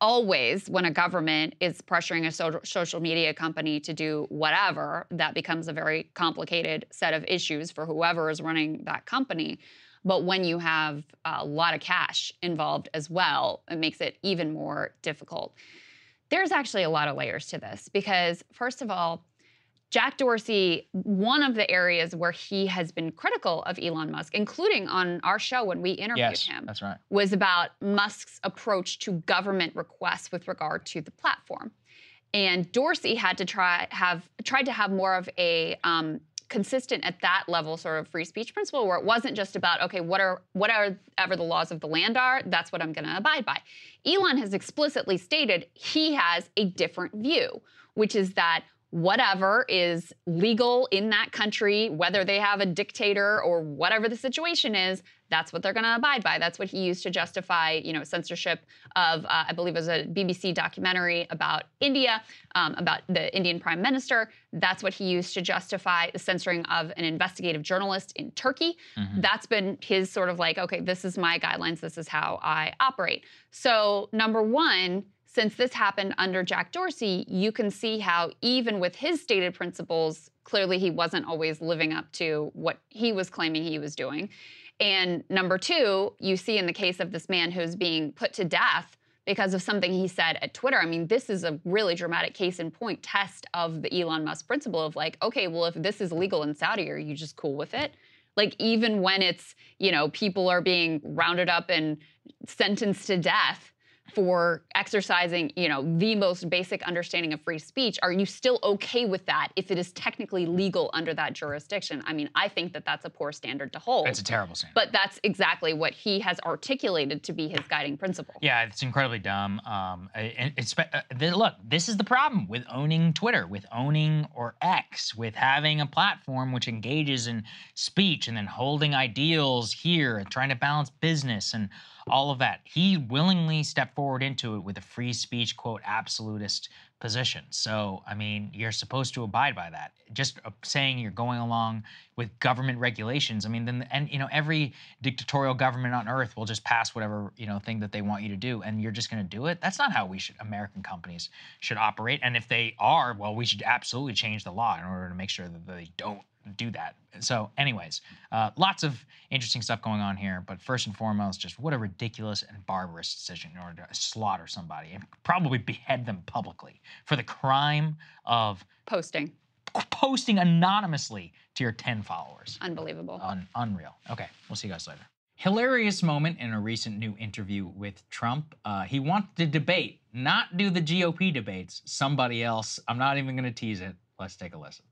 always when a government is pressuring a so- social media company to do whatever, that becomes a very complicated set of issues for whoever is running that company. But when you have a lot of cash involved as well, it makes it even more difficult. There's actually a lot of layers to this because, first of all, Jack Dorsey, one of the areas where he has been critical of Elon Musk, including on our show when we interviewed Yes, him, that's right. was about Musk's approach to government requests with regard to the platform. And Dorsey had to try have tried to have more of a um, consistent at that level sort of free speech principle where it wasn't just about okay what are whatever the laws of the land are that's what I'm going to abide by. Elon has explicitly stated he has a different view, which is that whatever is legal in that country, whether they have a dictator or whatever the situation is, that's what they're going to abide by. That's what he used to justify, you know, censorship of, uh, I believe it was a BBC documentary about India, um, about the Indian prime minister. That's what he used to justify the censoring of an investigative journalist in Turkey. Mm-hmm. That's been his sort of like, okay, this is my guidelines. This is how I operate. So, number one, since this happened under Jack Dorsey, you can see how, even with his stated principles, clearly he wasn't always living up to what he was claiming he was doing. And number two, you see in the case of this man who's being put to death because of something he said at Twitter. I mean, this is a really dramatic case in point test of the Elon Musk principle of like, okay, well, if this is legal in Saudi, are you just cool with it? Like, even when it's, you know, people are being rounded up and sentenced to death for exercising, you know, the most basic understanding of free speech, are you still okay with that if it is technically legal under that jurisdiction? I mean, I think that that's a poor standard to hold. It's a terrible standard. But that's exactly what he has articulated to be his guiding principle. Yeah, it's incredibly dumb. Um, it's, uh, look, this is the problem with owning Twitter, with owning or X, with having a platform which engages in speech and then holding ideals here and trying to balance business and all of that. He willingly stepped forward into it with a free speech, quote, absolutist position. So, I mean, you're supposed to abide by that. Just uh, saying you're going along with government regulations, I mean, then, and, you know, every dictatorial government on earth will just pass whatever, you know, thing that they want you to do, and you're just going to do it. That's not how we should, American companies should operate. And if they are, well, we should absolutely change the law in order to make sure that they don't do that. So, anyways, uh, lots of interesting stuff going on here. But first and foremost, just what a ridiculous and barbarous decision in order to slaughter somebody and probably behead them publicly for the crime of posting. Posting anonymously to your 10 followers. Unbelievable. Un- unreal. Okay, we'll see you guys later. Hilarious moment in a recent new interview with Trump. Uh, he wants to debate, not do the GOP debates, somebody else. I'm not even going to tease it. Let's take a listen.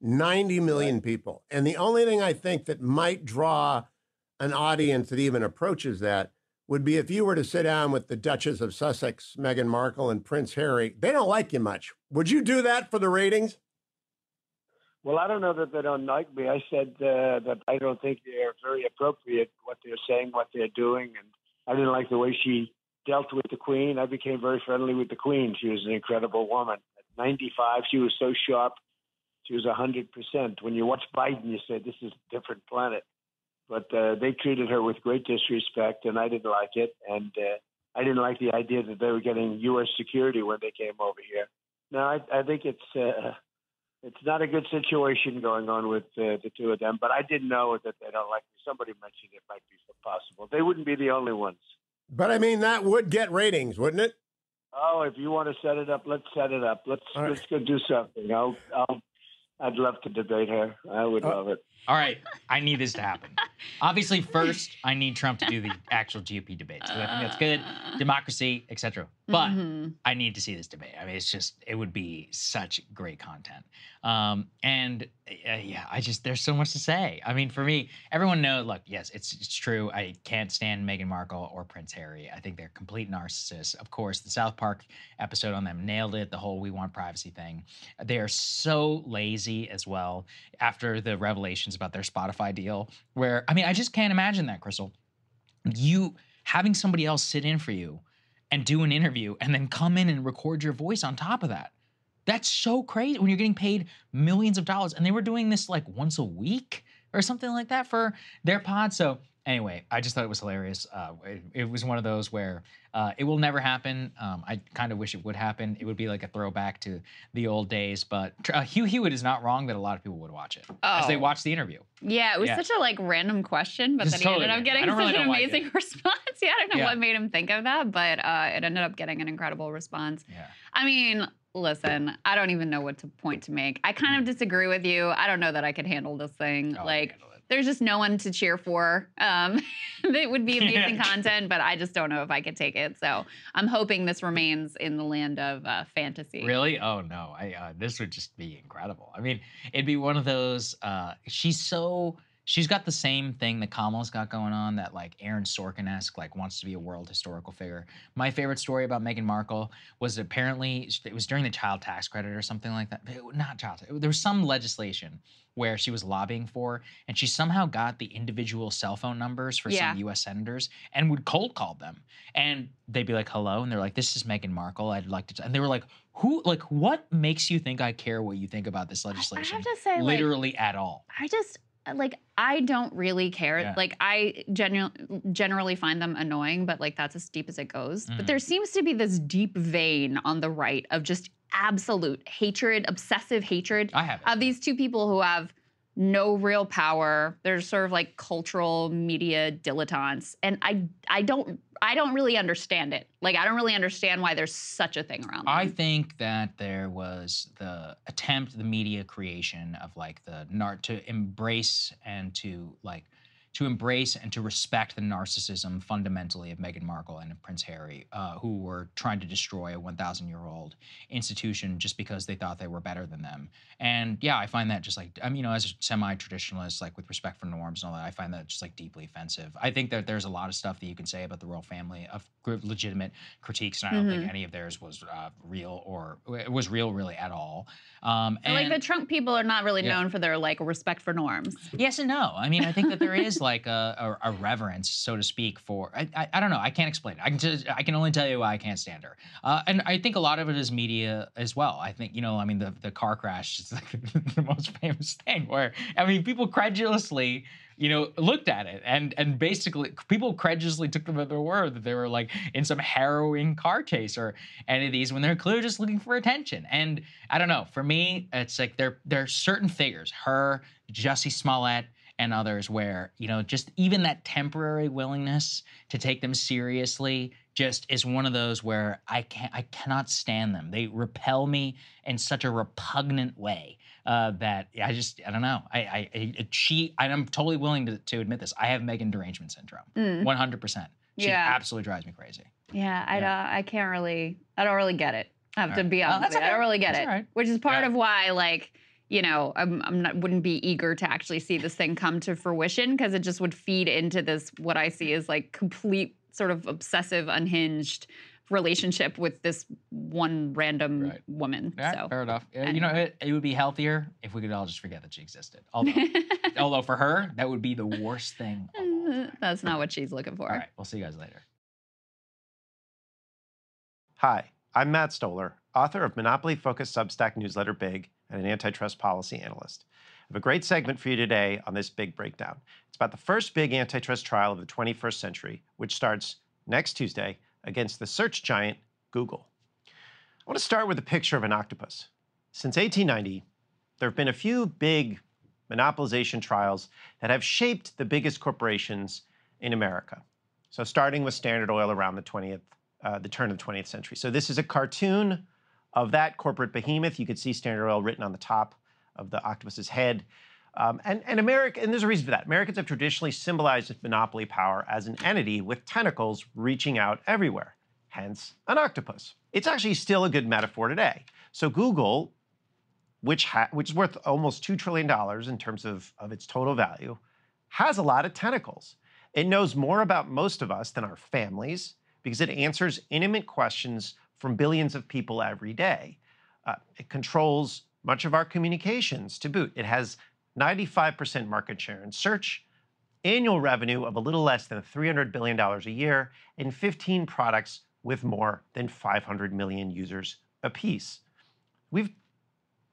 90 million right. people. And the only thing I think that might draw an audience that even approaches that would be if you were to sit down with the Duchess of Sussex, Meghan Markle, and Prince Harry. They don't like you much. Would you do that for the ratings? Well, I don't know that they don't like me. I said uh, that I don't think they're very appropriate what they're saying, what they're doing, and I didn't like the way she dealt with the Queen. I became very friendly with the Queen. She was an incredible woman. At 95, she was so sharp she was 100%. When you watch Biden, you say, this is a different planet. But uh, they treated her with great disrespect, and I didn't like it. And uh, I didn't like the idea that they were getting U.S. security when they came over here. No, I, I think it's uh, it's not a good situation going on with uh, the two of them. But I didn't know that they don't like me. Somebody mentioned it might be possible. They wouldn't be the only ones. But I mean, that would get ratings, wouldn't it? Oh, if you want to set it up, let's set it up. Let's right. let's go do something. I'll I'll I'd love to debate her. I would uh, love it. All right, I need this to happen. Obviously, first I need Trump to do the actual GOP debates. I think that's good, democracy, etc. But mm-hmm. I need to see this debate. I mean, it's just it would be such great content. Um, and uh, yeah, I just there's so much to say. I mean, for me, everyone knows. Look, yes, it's it's true. I can't stand Meghan Markle or Prince Harry. I think they're complete narcissists. Of course, the South Park episode on them nailed it. The whole "we want privacy" thing. They are so lazy as well. After the about their Spotify deal, where I mean, I just can't imagine that, Krystal. You having somebody else sit in for you and do an interview and then come in and record your voice on top of that. That's so crazy when you're getting paid millions of dollars. And they were doing this like once a week or something like that for their pod. So anyway, I just thought it was hilarious. Uh, it, it, was one of those where uh, it will never happen. Um, I kind of wish it would happen. It would be like a throwback to the old days. But uh, Hugh Hewitt is not wrong that a lot of people would watch it oh. as they watch the interview. Yeah, it was yeah. such a like random question, but then he totally ended up getting such really an amazing response. yeah, I don't know yeah. what made him think of that, but uh, it ended up getting an incredible response. Yeah. I mean, listen, I don't even know what to point to make. I kind of disagree with you. I don't know that I could handle this thing. Oh, like, there's just no one to cheer for. Um, it would be amazing content, but I just don't know if I could take it. So I'm hoping this remains in the land of uh, fantasy. Really? Oh no! I uh, this would just be incredible. I mean, it'd be one of those. Uh, she's so she's got the same thing that Kamala's got going on that like Aaron Sorkin-esque, like wants to be a world historical figure. My favorite story about Meghan Markle was apparently it was during the child tax credit or something like that. Not child, there was some legislation where she was lobbying for, and she somehow got the individual cell phone numbers for yeah. some U.S. senators and would cold call them, and they'd be like, "Hello," and they're like, "This is Meghan Markle. I'd like to," t-. and they were like, "Who? Like, what makes you think I care what you think about this legislation?" I have to say, literally like, at all. I just like I don't really care. Yeah. Like I genu- generally find them annoying, but like that's as deep as it goes. Mm. But there seems to be this deep vein on the right of just absolute hatred, obsessive hatred of these two people who have no real power. They're sort of like cultural media dilettantes, and I I don't I don't really understand it. Like I don't really understand why there's such a thing around. Them. I think that there was the attempt, the media creation of like the nar to embrace and to like to embrace and to respect the narcissism fundamentally of Meghan Markle and of Prince Harry, uh, who were trying to destroy a 1,000 year old institution just because they thought they were better than them. And yeah, I find that just like, I mean, you know, as a semi traditionalist, like with respect for norms and all that, I find that just like deeply offensive. I think that there's a lot of stuff that you can say about the royal family of legitimate critiques, and I don't mm-hmm. think any of theirs was uh, real or it was real really at all. Um, and, like the Trump people are not really yeah. known for their like respect for norms. Yes and no. I mean, I think that there is like a, a, a reverence, so to speak, for I, I, I don't know. I can't explain it. I can just, I can only tell you why I can't stand her. Uh, and I think a lot of it is media as well. I think you know, I mean, the the car crash is like the most famous thing where I mean, people credulously you know, looked at it and and basically people credulously took them at their word that they were like in some harrowing car chase or any of these when they're clearly just looking for attention. And I don't know, for me, it's like there there are certain figures, her, Jussie Smollett, and others where you know just even that temporary willingness to take them seriously just is one of those where I can't, I cannot stand them. They repel me in such a repugnant way uh, that I just I don't know. I, I, I she I'm totally willing to, to admit this. I have Meghan derangement syndrome, mm. 100. percent She yeah. absolutely drives me crazy. Yeah, I yeah. don't. I can't really. I don't really get it. I have All to right. be honest. okay. I don't really get that's it, right. which is part yeah. of why like you know, I'm, I'm not wouldn't be eager to actually see this thing come to fruition because it just would feed into this what I see as like complete sort of obsessive, unhinged relationship with this one random right. woman. Yeah, so fair enough. Anyway. You know, it, it, would be healthier if we could all just forget that she existed. Although, although for her, that would be the worst thing. Uh, that's not what she's looking for. All right, we'll see you guys later. Hi, I'm Matt Stoller, author of Monopoly-focused Substack newsletter Big and an antitrust policy analyst. I have a great segment for you today on this big breakdown. It's about the first big antitrust trial of the 21st century, which starts next Tuesday against the search giant Google. I want to start with a picture of an octopus. Since 1890, there have been a few big monopolization trials that have shaped the biggest corporations in America. So starting with Standard Oil around the 20th, uh, the turn of the 20th century. So this is a cartoon of that corporate behemoth. You could see Standard Oil written on the top of the octopus's head. Um, and, and America, and there's a reason for that. Americans have traditionally symbolized monopoly power as an entity with tentacles reaching out everywhere, hence an octopus. It's actually still a good metaphor today. So Google, which, which is worth almost $2 trillion in terms of, of its total value, has a lot of tentacles. It knows more about most of us than our families because it answers intimate questions from billions of people every day. Uh, it controls much of our communications to boot. It has 95% market share in search, annual revenue of a little less than $300 billion a year, and 15 products with more than 500 million users apiece. We've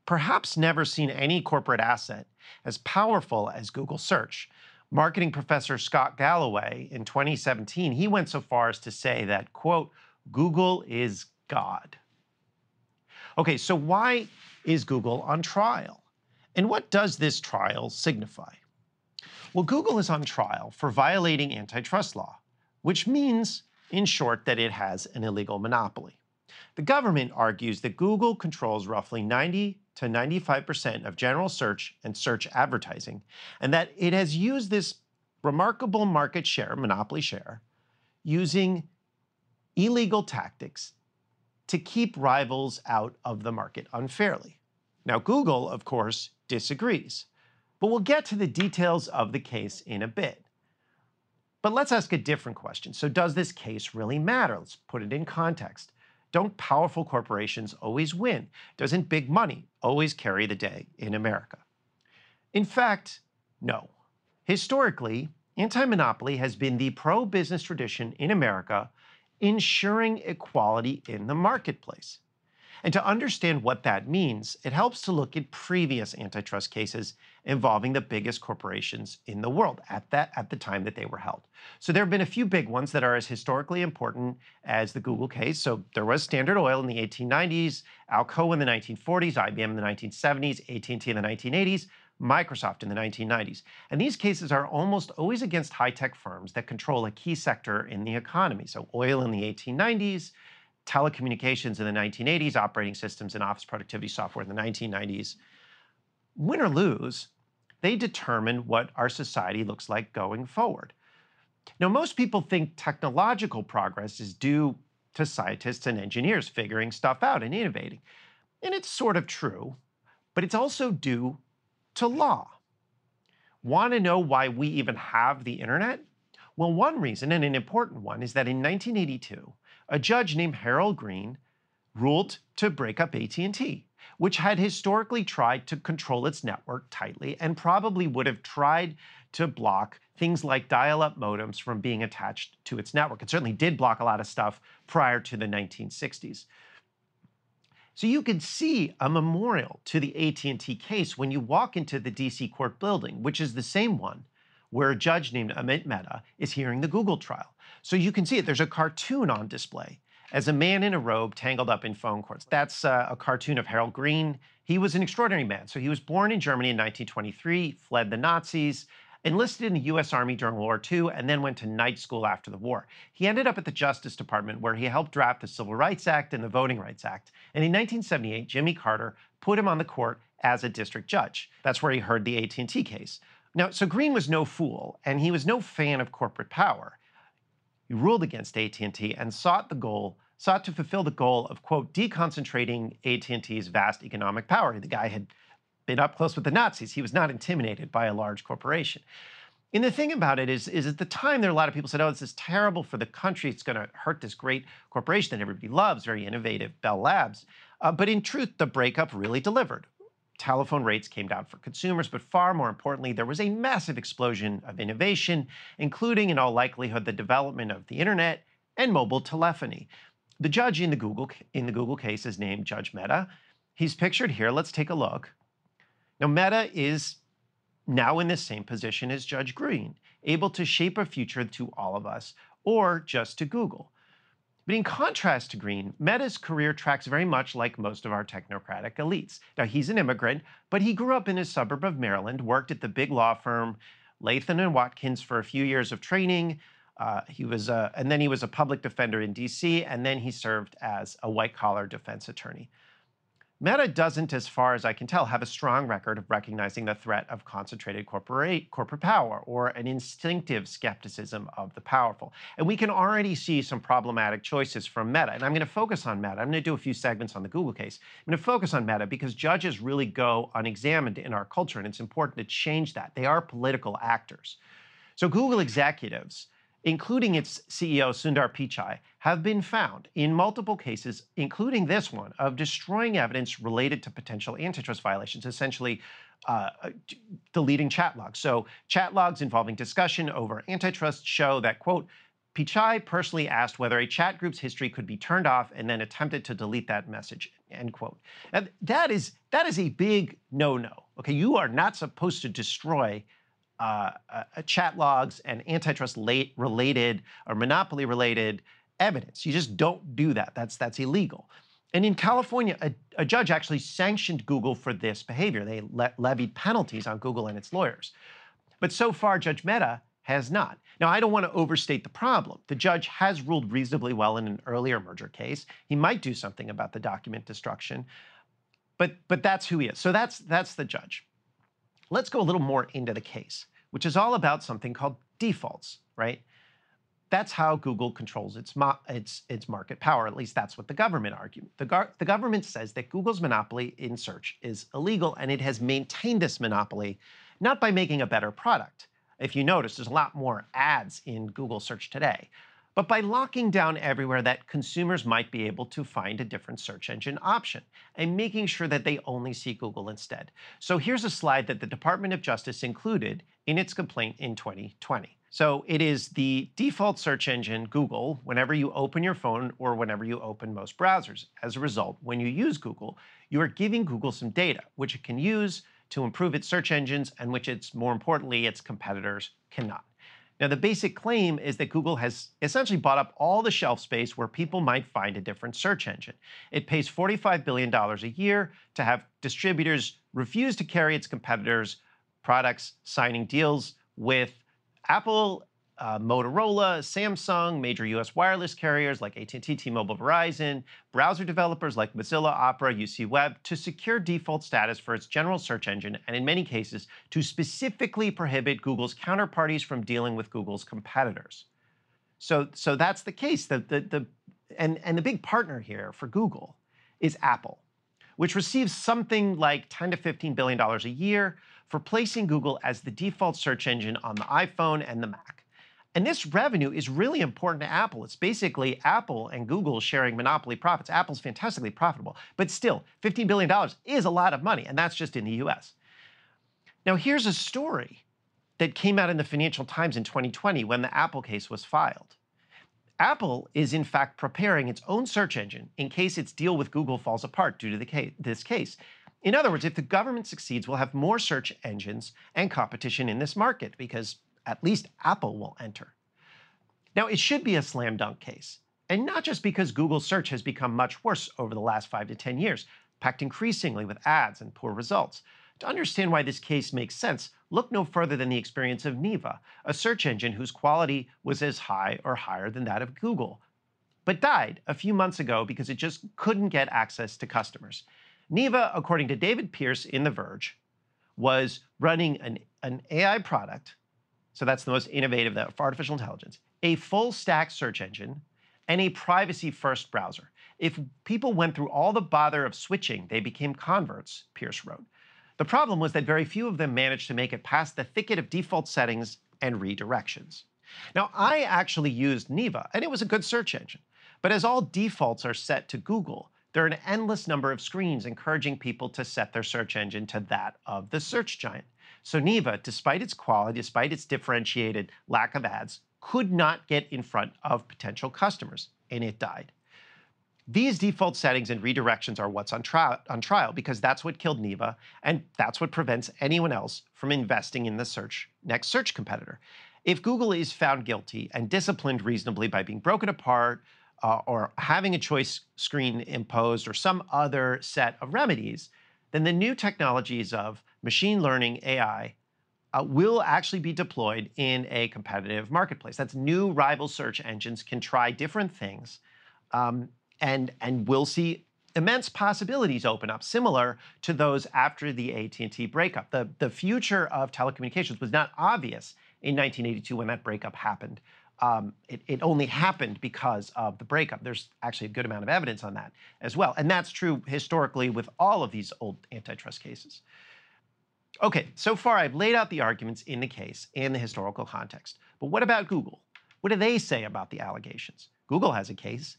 perhaps never seen any corporate asset as powerful as Google Search. Marketing professor Scott Galloway in 2017, he went so far as to say that, quote, Google is God. Okay, so why is Google on trial? And what does this trial signify? Well, Google is on trial for violating antitrust law, which means, in short, that it has an illegal monopoly. The government argues that Google controls roughly 90 to 95% of general search and search advertising, and that it has used this remarkable market share, monopoly share, using illegal tactics to keep rivals out of the market unfairly. Now, Google, of course, disagrees. But we'll get to the details of the case in a bit. But let's ask a different question. So, does this case really matter? Let's put it in context. Don't powerful corporations always win? Doesn't big money always carry the day in America? In fact, no. Historically, anti monopoly has been the pro business tradition in America, ensuring equality in the marketplace. And to understand what that means, it helps to look at previous antitrust cases involving the biggest corporations in the world at that at the time that they were held. So there have been a few big ones that are as historically important as the Google case. So there was Standard Oil in the 1890s, Alcoa in the 1940s, IBM in the 1970s, AT&T in the 1980s, Microsoft in the 1990s. And these cases are almost always against high-tech firms that control a key sector in the economy. So oil in the 1890s, telecommunications in the 1980s, operating systems and office productivity software in the 1990s. Win or lose, they determine what our society looks like going forward. Now, most people think technological progress is due to scientists and engineers figuring stuff out and innovating. And it's sort of true, but it's also due to law. Want to know why we even have the internet? Well, one reason, and an important one, is that in 1982, a judge named Harold Greene ruled to break up AT&T, which had historically tried to control its network tightly and probably would have tried to block things like dial-up modems from being attached to its network. It certainly did block a lot of stuff prior to the 1960s. So you can see a memorial to the AT&T case when you walk into the DC court building, which is the same one where a judge named Amit Mehta is hearing the Google trial. So you can see it. There's a cartoon on display as a man in a robe tangled up in phone cords. That's uh, a cartoon of Harold Greene. He was an extraordinary man. So he was born in Germany in 1923, fled the Nazis, enlisted in the U.S. Army during World War II, and then went to night school after the war. He ended up at the Justice Department, where he helped draft the Civil Rights Act and the Voting Rights Act. And in 1978, Jimmy Carter put him on the court as a district judge. That's where he heard the AT&T case. Now, so Greene was no fool, and he was no fan of corporate power. He ruled against AT&T and sought the goal, sought to fulfill the goal of quote deconcentrating AT&T's vast economic power. The guy had been up close with the Nazis. He was not intimidated by a large corporation. And the thing about it is, is at the time there are a lot of people said, "Oh, this is terrible for the country. It's going to hurt this great corporation that everybody loves, very innovative, Bell Labs." Uh, but in truth, the breakup really delivered telephone rates came down for consumers, but far more importantly, there was a massive explosion of innovation, including, in all likelihood, the development of the internet and mobile telephony. The judge in the Google, in the Google case is named Judge Mehta. He's pictured here. Let's take a look. Now, Mehta is now in the same position as Judge Greene, able to shape a future to all of us or just to Google. But in contrast to Greene, Mehta's career tracks very much like most of our technocratic elites. Now, he's an immigrant, but he grew up in a suburb of Maryland, worked at the big law firm Latham and Watkins for a few years of training. Uh, he was, a, and then he was a public defender in D.C., and then he served as a white-collar defense attorney. Mehta doesn't, as far as I can tell, have a strong record of recognizing the threat of concentrated corporate, corporate power or an instinctive skepticism of the powerful. And we can already see some problematic choices from Mehta. And I'm going to focus on Mehta. I'm going to do a few segments on the Google case. I'm going to focus on Mehta because judges really go unexamined in our culture, and it's important to change that. They are political actors. So Google executives including its CEO Sundar Pichai, have been found in multiple cases, including this one, of destroying evidence related to potential antitrust violations, essentially uh, deleting chat logs. So, chat logs involving discussion over antitrust show that, quote, Pichai personally asked whether a chat group's history could be turned off and then attempted to delete that message, end quote. And that is, that is a big no-no, okay? You are not supposed to destroy uh, uh, chat logs and antitrust related or monopoly related evidence. You just don't do that. That's that's illegal. And in California, a, a judge actually sanctioned Google for this behavior. They le levied penalties on Google and its lawyers. But so far, Judge Mehta has not. Now, I don't want to overstate the problem. The judge has ruled reasonably well in an earlier merger case. He might do something about the document destruction, but but that's who he is. So that's that's the judge. Let's go a little more into the case, which is all about something called defaults, right? That's how Google controls its, its, its market power. At least that's what the government argues. The, the government says that Google's monopoly in search is illegal, and it has maintained this monopoly not by making a better product. If you notice, there's a lot more ads in Google search today, but by locking down everywhere that consumers might be able to find a different search engine option and making sure that they only see Google instead. So here's a slide that the Department of Justice included in its complaint in 2020. So it is the default search engine, Google, whenever you open your phone or whenever you open most browsers. As a result, when you use Google, you are giving Google some data, which it can use to improve its search engines and which it's, more importantly, its competitors cannot. Now, the basic claim is that Google has essentially bought up all the shelf space where people might find a different search engine. It pays $45 billion a year to have distributors refuse to carry its competitors' products, signing deals with Apple uh, Motorola, Samsung, major US wireless carriers like AT&T, T-Mobile, Verizon, browser developers like Mozilla, Opera, UC Web to secure default status for its general search engine and in many cases to specifically prohibit Google's counterparties from dealing with Google's competitors. So, so that's the case. The, the, the, and, and the big partner here for Google is Apple, which receives something like 10 to 15 billion dollars a year for placing Google as the default search engine on the iPhone and the Mac. And this revenue is really important to Apple. It's basically Apple and Google sharing monopoly profits. Apple's fantastically profitable, but still, $15 billion is a lot of money, and that's just in the US. Now, here's a story that came out in the Financial Times in 2020 when the Apple case was filed. Apple is, in fact, preparing its own search engine in case its deal with Google falls apart due to case, this case. In other words, if the government succeeds, we'll have more search engines and competition in this market because at least Apple will enter. Now, it should be a slam dunk case, and not just because Google search has become much worse over the last five to 10 years, packed increasingly with ads and poor results. To understand why this case makes sense, look no further than the experience of Neeva, a search engine whose quality was as high or higher than that of Google, but died a few months ago because it just couldn't get access to customers. Neeva, according to David Pierce in The Verge, was running an, an AI product so that's the most innovative of artificial intelligence, a full stack search engine, and a privacy first browser. If people went through all the bother of switching, they became converts, Pierce wrote. The problem was that very few of them managed to make it past the thicket of default settings and redirections. Now, I actually used Neeva, and it was a good search engine. But as all defaults are set to Google, there are an endless number of screens encouraging people to set their search engine to that of the search giant. So Neeva, despite its quality, despite its differentiated lack of ads, could not get in front of potential customers, and it died. These default settings and redirections are what's on, tri- on trial because that's what killed Neeva, and that's what prevents anyone else from investing in the search next search competitor. If Google is found guilty and disciplined reasonably by being broken apart uh, or having a choice screen imposed or some other set of remedies, then the new technologies of machine learning AI uh, will actually be deployed in a competitive marketplace. That's new rival search engines can try different things, um, and and we'll see immense possibilities open up, similar to those after the AT&T breakup. The the future of telecommunications was not obvious in 1982 when that breakup happened. Um, it, it, only happened because of the breakup. There's actually a good amount of evidence on that as well. And that's true historically with all of these old antitrust cases. Okay, so far I've laid out the arguments in the case and the historical context. But what about Google? What do they say about the allegations? Google has a case.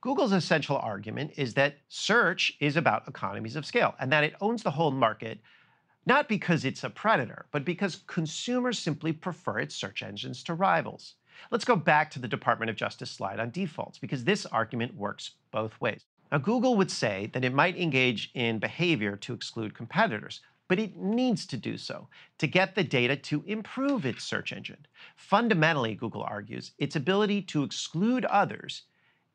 Google's essential argument is that search is about economies of scale and that it owns the whole market, not because it's a predator, but because consumers simply prefer its search engines to rivals. Let's go back to the Department of Justice slide on defaults, because this argument works both ways. Now, Google would say that it might engage in behavior to exclude competitors, but it needs to do so to get the data to improve its search engine. Fundamentally, Google argues, its ability to exclude others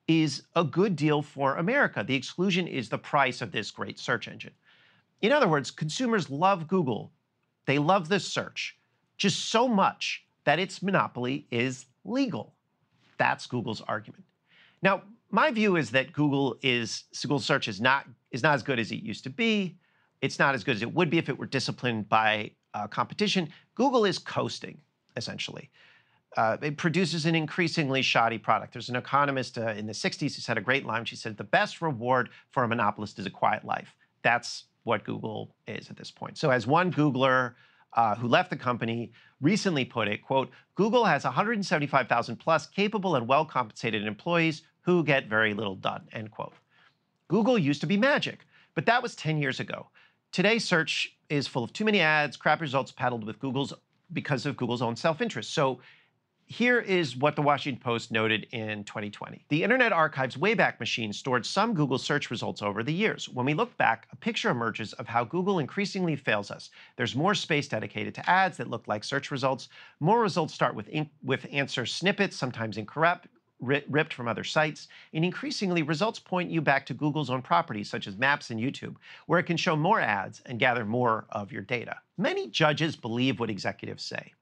is a good deal for America. The exclusion is the price of this great search engine. In other words, consumers love Google. They love this search just so much that its monopoly is legal. That's Google's argument. Now, my view is that Google is Google search is not is not as good as it used to be. It's not as good as it would be if it were disciplined by uh, competition. Google is coasting, essentially. Uh, it produces an increasingly shoddy product. There's an economist uh, in the 60s who said a great line. She said, The best reward for a monopolist is a quiet life. That's what Google is at this point. So, as one Googler uh, who left the company, recently put it, quote, Google has 175,000 plus capable and well-compensated employees who get very little done, end quote. Google used to be magic, but that was 10 years ago. Today, search is full of too many ads, crap results paddled with Google's because of Google's own self-interest. So here is what the Washington Post noted in 2020. The Internet Archive's Wayback Machine stored some Google search results over the years. When we look back, a picture emerges of how Google increasingly fails us. There's more space dedicated to ads that look like search results. More results start with, with answer snippets, sometimes incorrect, ripped from other sites, and increasingly results point you back to Google's own properties such as Maps and YouTube, where it can show more ads and gather more of your data. Many judges believe what executives say.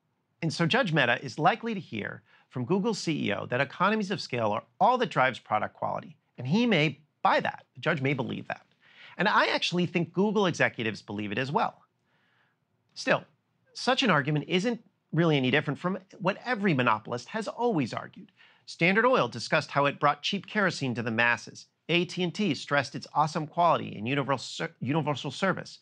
And so Judge Mehta is likely to hear from Google's CEO that economies of scale are all that drives product quality. And he may buy that. The judge may believe that. And I actually think Google executives believe it as well. Still, such an argument isn't really any different from what every monopolist has always argued. Standard Oil discussed how it brought cheap kerosene to the masses. AT&T stressed its awesome quality and universal, service.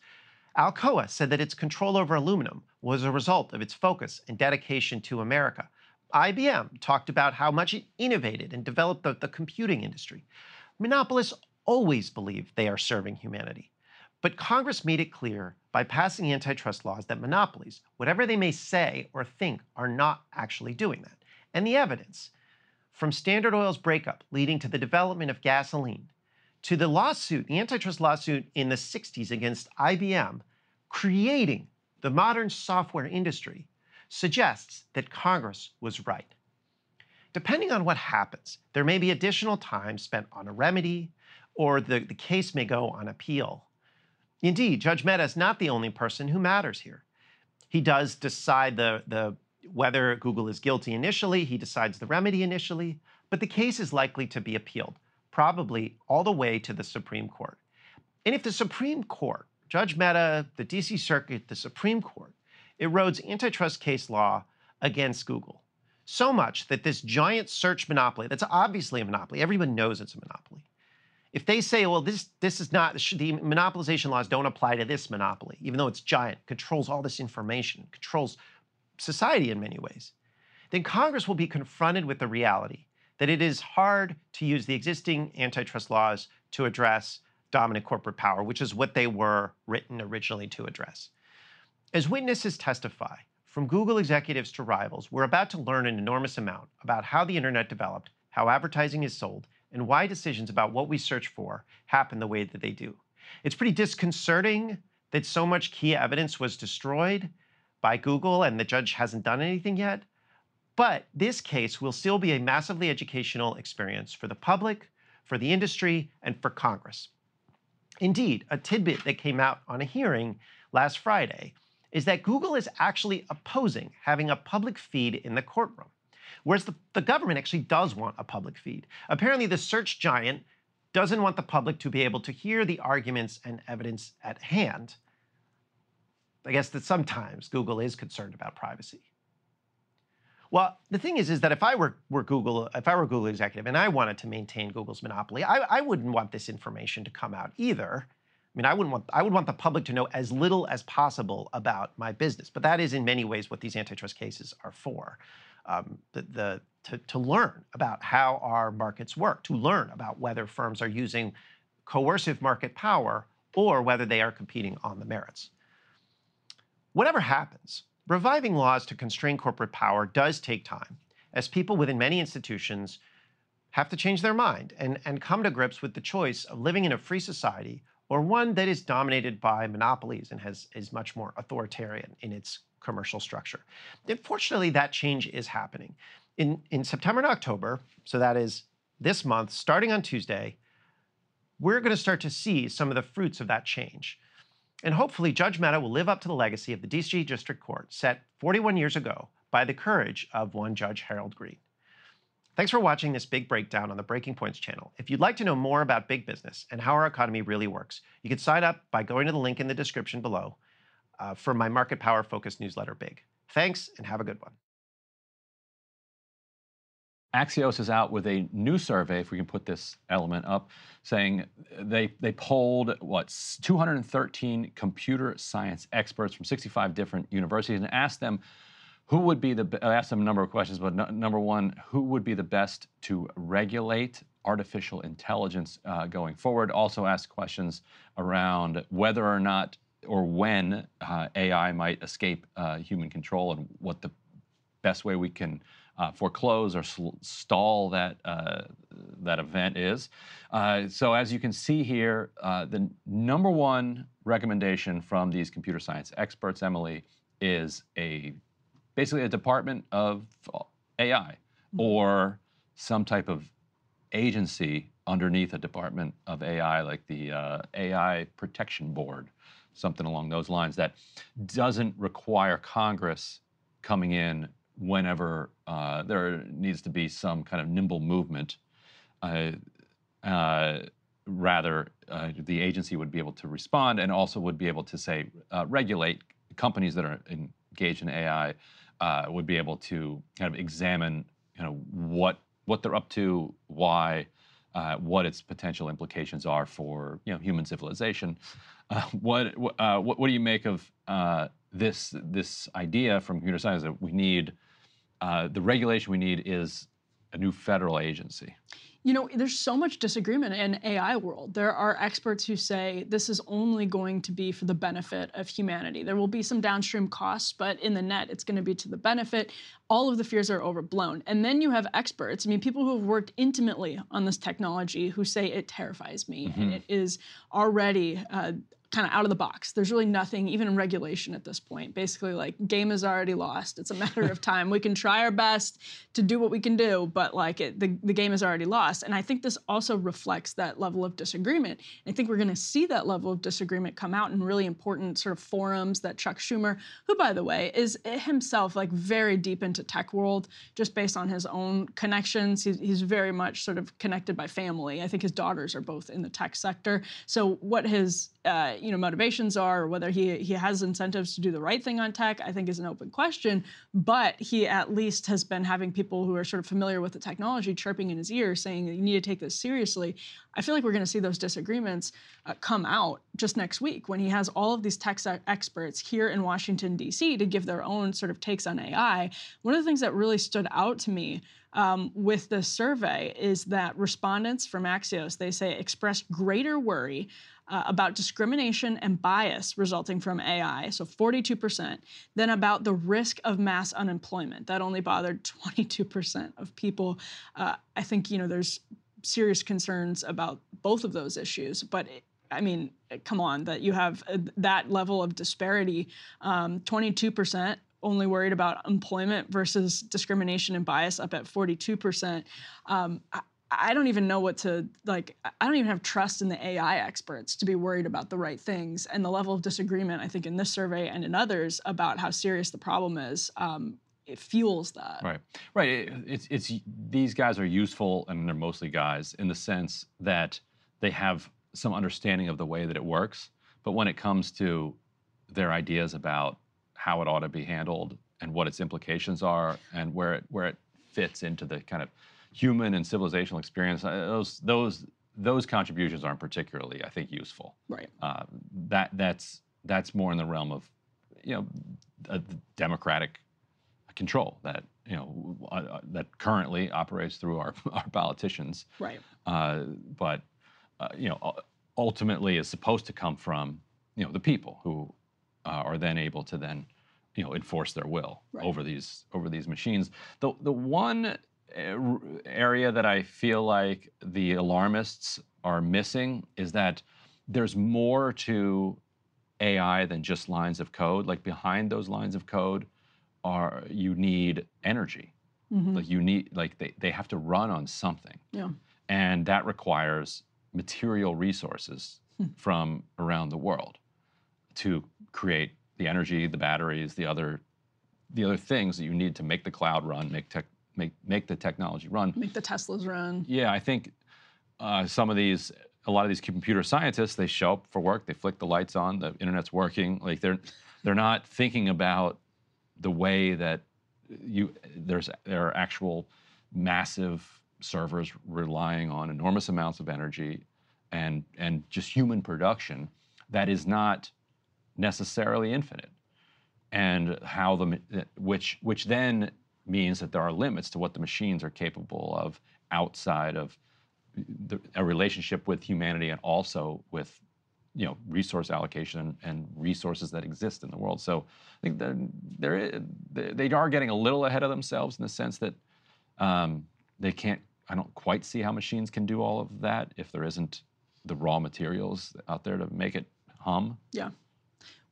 Alcoa said that its control over aluminum was a result of its focus and dedication to America. IBM talked about how much it innovated and developed the, the computing industry. Monopolists always believe they are serving humanity. But Congress made it clear by passing antitrust laws that monopolies, whatever they may say or think, are not actually doing that. And the evidence from Standard Oil's breakup leading to the development of gasoline to the lawsuit, the antitrust lawsuit in the 60s against IBM, creating the modern software industry, suggests that Congress was right. Depending on what happens, there may be additional time spent on a remedy, or the, the case may go on appeal. Indeed, Judge Mehta is not the only person who matters here. He does decide the, the, whether Google is guilty initially, he decides the remedy initially, but the case is likely to be appealed probably all the way to the Supreme Court. And if the Supreme Court, Judge Mehta, the DC Circuit, the Supreme Court, erodes antitrust case law against Google, so much that this giant search monopoly, that's obviously a monopoly, everyone knows it's a monopoly. If they say, well, this, this is not, the monopolization laws don't apply to this monopoly, even though it's giant, controls all this information, controls society in many ways, then Congress will be confronted with the reality that it is hard to use the existing antitrust laws to address dominant corporate power, which is what they were written originally to address. As witnesses testify, from Google executives to rivals, we're about to learn an enormous amount about how the internet developed, how advertising is sold, and why decisions about what we search for happen the way that they do. It's pretty disconcerting that so much key evidence was destroyed by Google and the judge hasn't done anything yet. But this case will still be a massively educational experience for the public, for the industry, and for Congress. Indeed, a tidbit that came out on a hearing last Friday is that Google is actually opposing having a public feed in the courtroom, whereas the, the government actually does want a public feed. Apparently, the search giant doesn't want the public to be able to hear the arguments and evidence at hand. I guess that sometimes Google is concerned about privacy. Well, the thing is, is that if I were, were Google, if I were Google executive and I wanted to maintain Google's monopoly, I, I wouldn't want this information to come out either. I mean, I wouldn't want I would want the public to know as little as possible about my business. But that is in many ways what these antitrust cases are for. Um, the, the to, to learn about how our markets work, to learn about whether firms are using coercive market power or whether they are competing on the merits. Whatever happens, Reviving laws to constrain corporate power does take time, as people within many institutions have to change their mind and, and come to grips with the choice of living in a free society or one that is dominated by monopolies and has, is much more authoritarian in its commercial structure. Unfortunately, that change is happening. In, in September and October, so that is this month, starting on Tuesday, we're going to start to see some of the fruits of that change. And hopefully, Judge Mehta will live up to the legacy of the DC District Court set 41 years ago by the courage of one Judge Harold Greene. Thanks for watching this big breakdown on the Breaking Points channel. If you'd like to know more about big business and how our economy really works, you can sign up by going to the link in the description below uh, for my market power focused newsletter, Big. Thanks and have a good one. Axios is out with a new survey, if we can put this element up, saying they they polled what 213 computer science experts from 65 different universities and asked them who would be the I asked them a number of questions, but no, number one, who would be the best to regulate artificial intelligence uh, going forward? Also asked questions around whether or not or when uh, AI might escape uh, human control and what the best way we can uh, foreclose or sl- stall that uh, that event is. Uh, so as you can see here, uh, the number one recommendation from these computer science experts, Emily, is a basically a department of AI mm-hmm. or some type of agency underneath a department of AI, like the uh, AI Protection Board, something along those lines, that doesn't require Congress coming in whenever uh, there needs to be some kind of nimble movement. Uh, uh, rather, uh, the agency would be able to respond and also would be able to say uh, regulate companies that are engaged in AI uh, would be able to kind of examine you know what what they're up to, why, what its potential implications are for you know human civilization. what, what, what do you make of this this idea from computer science that we need uh, the regulation we need is a new federal agency. You know, there's so much disagreement in AI world. There are experts who say this is only going to be for the benefit of humanity. There will be some downstream costs, but in the net, it's going to be to the benefit. All of the fears are overblown. And then you have experts, I mean, people who have worked intimately on this technology who say it terrifies me mm-hmm. and it is already uh, kind of out of the box. There's really nothing, even in regulation at this point. Basically, like game is already lost. It's a matter of time. We can try our best to do what we can do, but like it, the the game is already lost. And I think this also reflects that level of disagreement. And I think we're going to see that level of disagreement come out in really important sort of forums that Chuck Schumer, who by the way is eh, himself like very deep into tech world, just based on his own connections. He's, he's very much sort of connected by family. I think his daughters are both in the tech sector. So what his uh, you know motivations are, or whether he he has incentives to do the right thing on tech, I think is an open question. But he at least has been having people who are sort of familiar with the technology chirping in his ear, saying you need to take this seriously. I feel like we're going to see those disagreements uh, come out just next week when he has all of these tech experts here in Washington D.C. to give their own sort of takes on AI. One of the things that really stood out to me um, with this survey is that respondents from Axios they say expressed greater worry uh, about discrimination and bias resulting from AI, so 42%, then about the risk of mass unemployment. That only bothered 22% of people. Uh, I think, you know, there's serious concerns about both of those issues, but it, I mean, come on, that you have uh, that level of disparity. Um, 22% only worried about employment versus discrimination and bias up at 42%. Um, I don't even know what to like. I don't even have trust in the AI experts to be worried about the right things. And the level of disagreement, I think, in this survey and in others about how serious the problem is, um, it fuels that. Right, right. It, it's it's these guys are useful, and they're mostly guys in the sense that they have some understanding of the way that it works. But when it comes to their ideas about how it ought to be handled and what its implications are, and where it where it fits into the kind of human and civilizational experience, uh, those those those contributions aren't particularly, I think, useful. Right. Uh, that that's that's more in the realm of, you know, a democratic control that you know uh, uh, that currently operates through our our politicians. Right. Uh, but uh, you know, ultimately is supposed to come from you know the people who are then able to then you know enforce their will right. over these over these machines. The the one area that I feel like the alarmists are missing is that there's more to AI than just lines of code. Like behind those lines of code are you need energy. Mm-hmm. Like you need like they, they have to run on something. Yeah. And that requires material resources hmm. from around the world to create the energy, the batteries, the other the other things that you need to make the cloud run, make tech, make make the technology run. Make the Teslas run. Yeah, I think uh, some of these, a lot of these computer scientists, they show up for work, they flick the lights on, the internet's working. Like they're they're not thinking about the way that you there's there are actual massive servers relying on enormous amounts of energy and and just human production that is not necessarily infinite and how the which which then means that there are limits to what the machines are capable of outside of the, a relationship with humanity and also with you know resource allocation and, resources that exist in the world. So I think they're, they're, they are getting a little ahead of themselves in the sense that um, they can't. I don't quite see how machines can do all of that if there isn't the raw materials out there to make it hum. Yeah.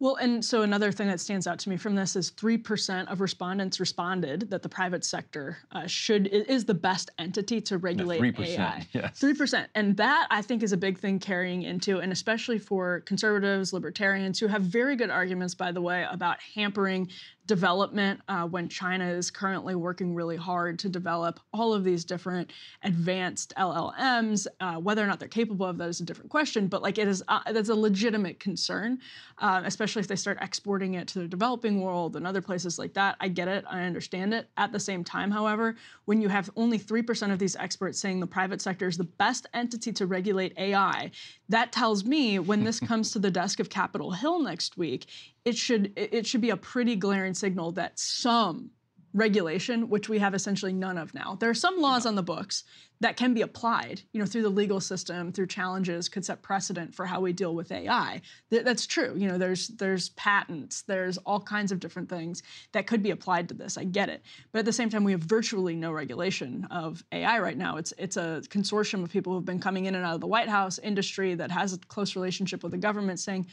Well, and so another thing that stands out to me from this is 3% of respondents responded that the private sector uh, should is the best entity to regulate 3%, AI. Yes. 3%. And that I think is a big thing carrying into and especially for conservatives, libertarians who have very good arguments by the way about hampering development uh, when China is currently working really hard to develop all of these different advanced LLMs. Uh, whether or not they're capable of that is a different question, but like it is, uh, that's a legitimate concern, uh, especially if they start exporting it to the developing world and other places like that. I get it, I understand it. At the same time, however, when you have only 3% of these experts saying the private sector is the best entity to regulate AI, that tells me when this comes to the desk of Capitol Hill next week, it should it should be a pretty glaring signal that some regulation, which we have essentially none of now. There are some laws on the books that can be applied, you know, through the legal system, through challenges, could set precedent for how we deal with AI. Th- that's true. You know, there's there's patents, there's all kinds of different things that could be applied to this. I get it, but at the same time, we have virtually no regulation of AI right now. It's it's a consortium of people who've been coming in and out of the White House, industry that has a close relationship with the government, saying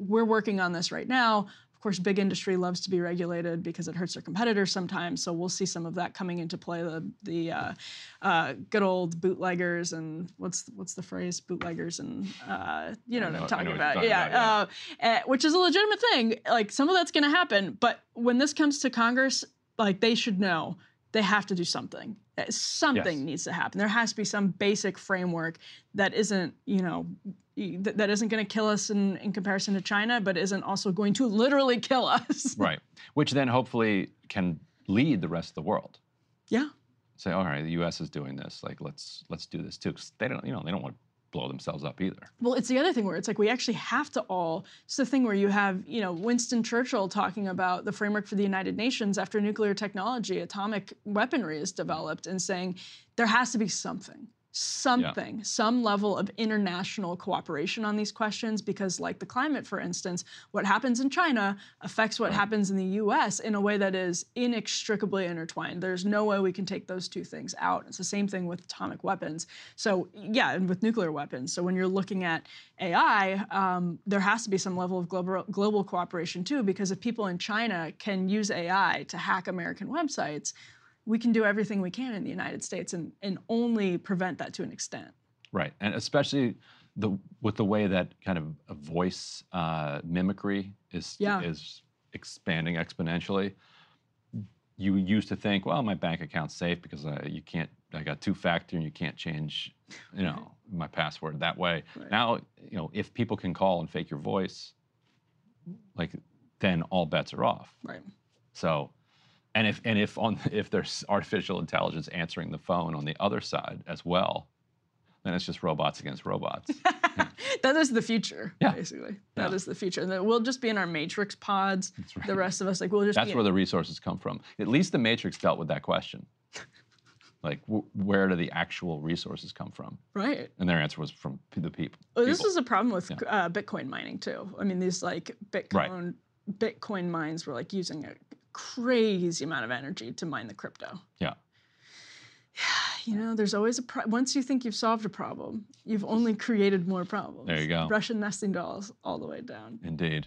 we're working on this right now. Of course, big industry loves to be regulated because it hurts their competitors sometimes. So we'll see some of that coming into play. The the uh, uh, good old bootleggers and what's what's the phrase? Bootleggers and uh, you know, know, what I'm talking about. Talking yeah, about, yeah. Uh, eh, which is a legitimate thing. Like some of that's going to happen, but when this comes to Congress, like they should know they have to do something. Uh, something yes. needs to happen. There has to be some basic framework that isn't, you know, that, that isn't going to kill us in, in comparison to China, but isn't also going to literally kill us. right. Which then hopefully can lead the rest of the world. Yeah. Say, all right, the U.S. is doing this. Like, let's let's do this too. Because they don't, you know, they don't want to blow themselves up either. Well, it's the other thing where it's like we actually have to all. It's the thing where you have, you know, Winston Churchill talking about the framework for the United Nations after nuclear technology, atomic weaponry is developed, and saying there has to be something something, yeah. some level of international cooperation on these questions because, like the climate, for instance, what happens in China affects what right. happens in the US in a way that is inextricably intertwined. There's no way we can take those two things out. It's the same thing with atomic weapons. So, yeah, and with nuclear weapons. So, when you're looking at AI, um, there has to be some level of global, global cooperation too, because if people in China can use AI to hack American websites, we can do everything we can in the United States and, and only prevent that to an extent. Right, and especially the with the way that kind of a voice uh, mimicry is yeah. is expanding exponentially. You used to think, well, my bank account's safe because uh, you can't. I got two factor, and you can't change, you know, my password that way. Right. Now, you know, if people can call and fake your voice, like, then all bets are off. Right. So and if and if on if there's artificial intelligence answering the phone on the other side as well, then it's just robots against robots. that is the future, yeah. basically. That yeah. is the future. And then we'll just be in our matrix pods. Right. The rest of us, like we'll just. That's where the resources come from. At least the matrix dealt with that question. like, w- where do the actual resources come from? Right. And their answer was from the people. Well, this is a problem with yeah. uh, Bitcoin mining too. I mean, these like Bitcoin. Right. Bitcoin mines were like using a crazy amount of energy to mine the crypto. Yeah. Yeah, You know, there's always a pro- once you think you've solved a problem, you've only created more problems. There you go. Russian nesting dolls all the way down. Indeed.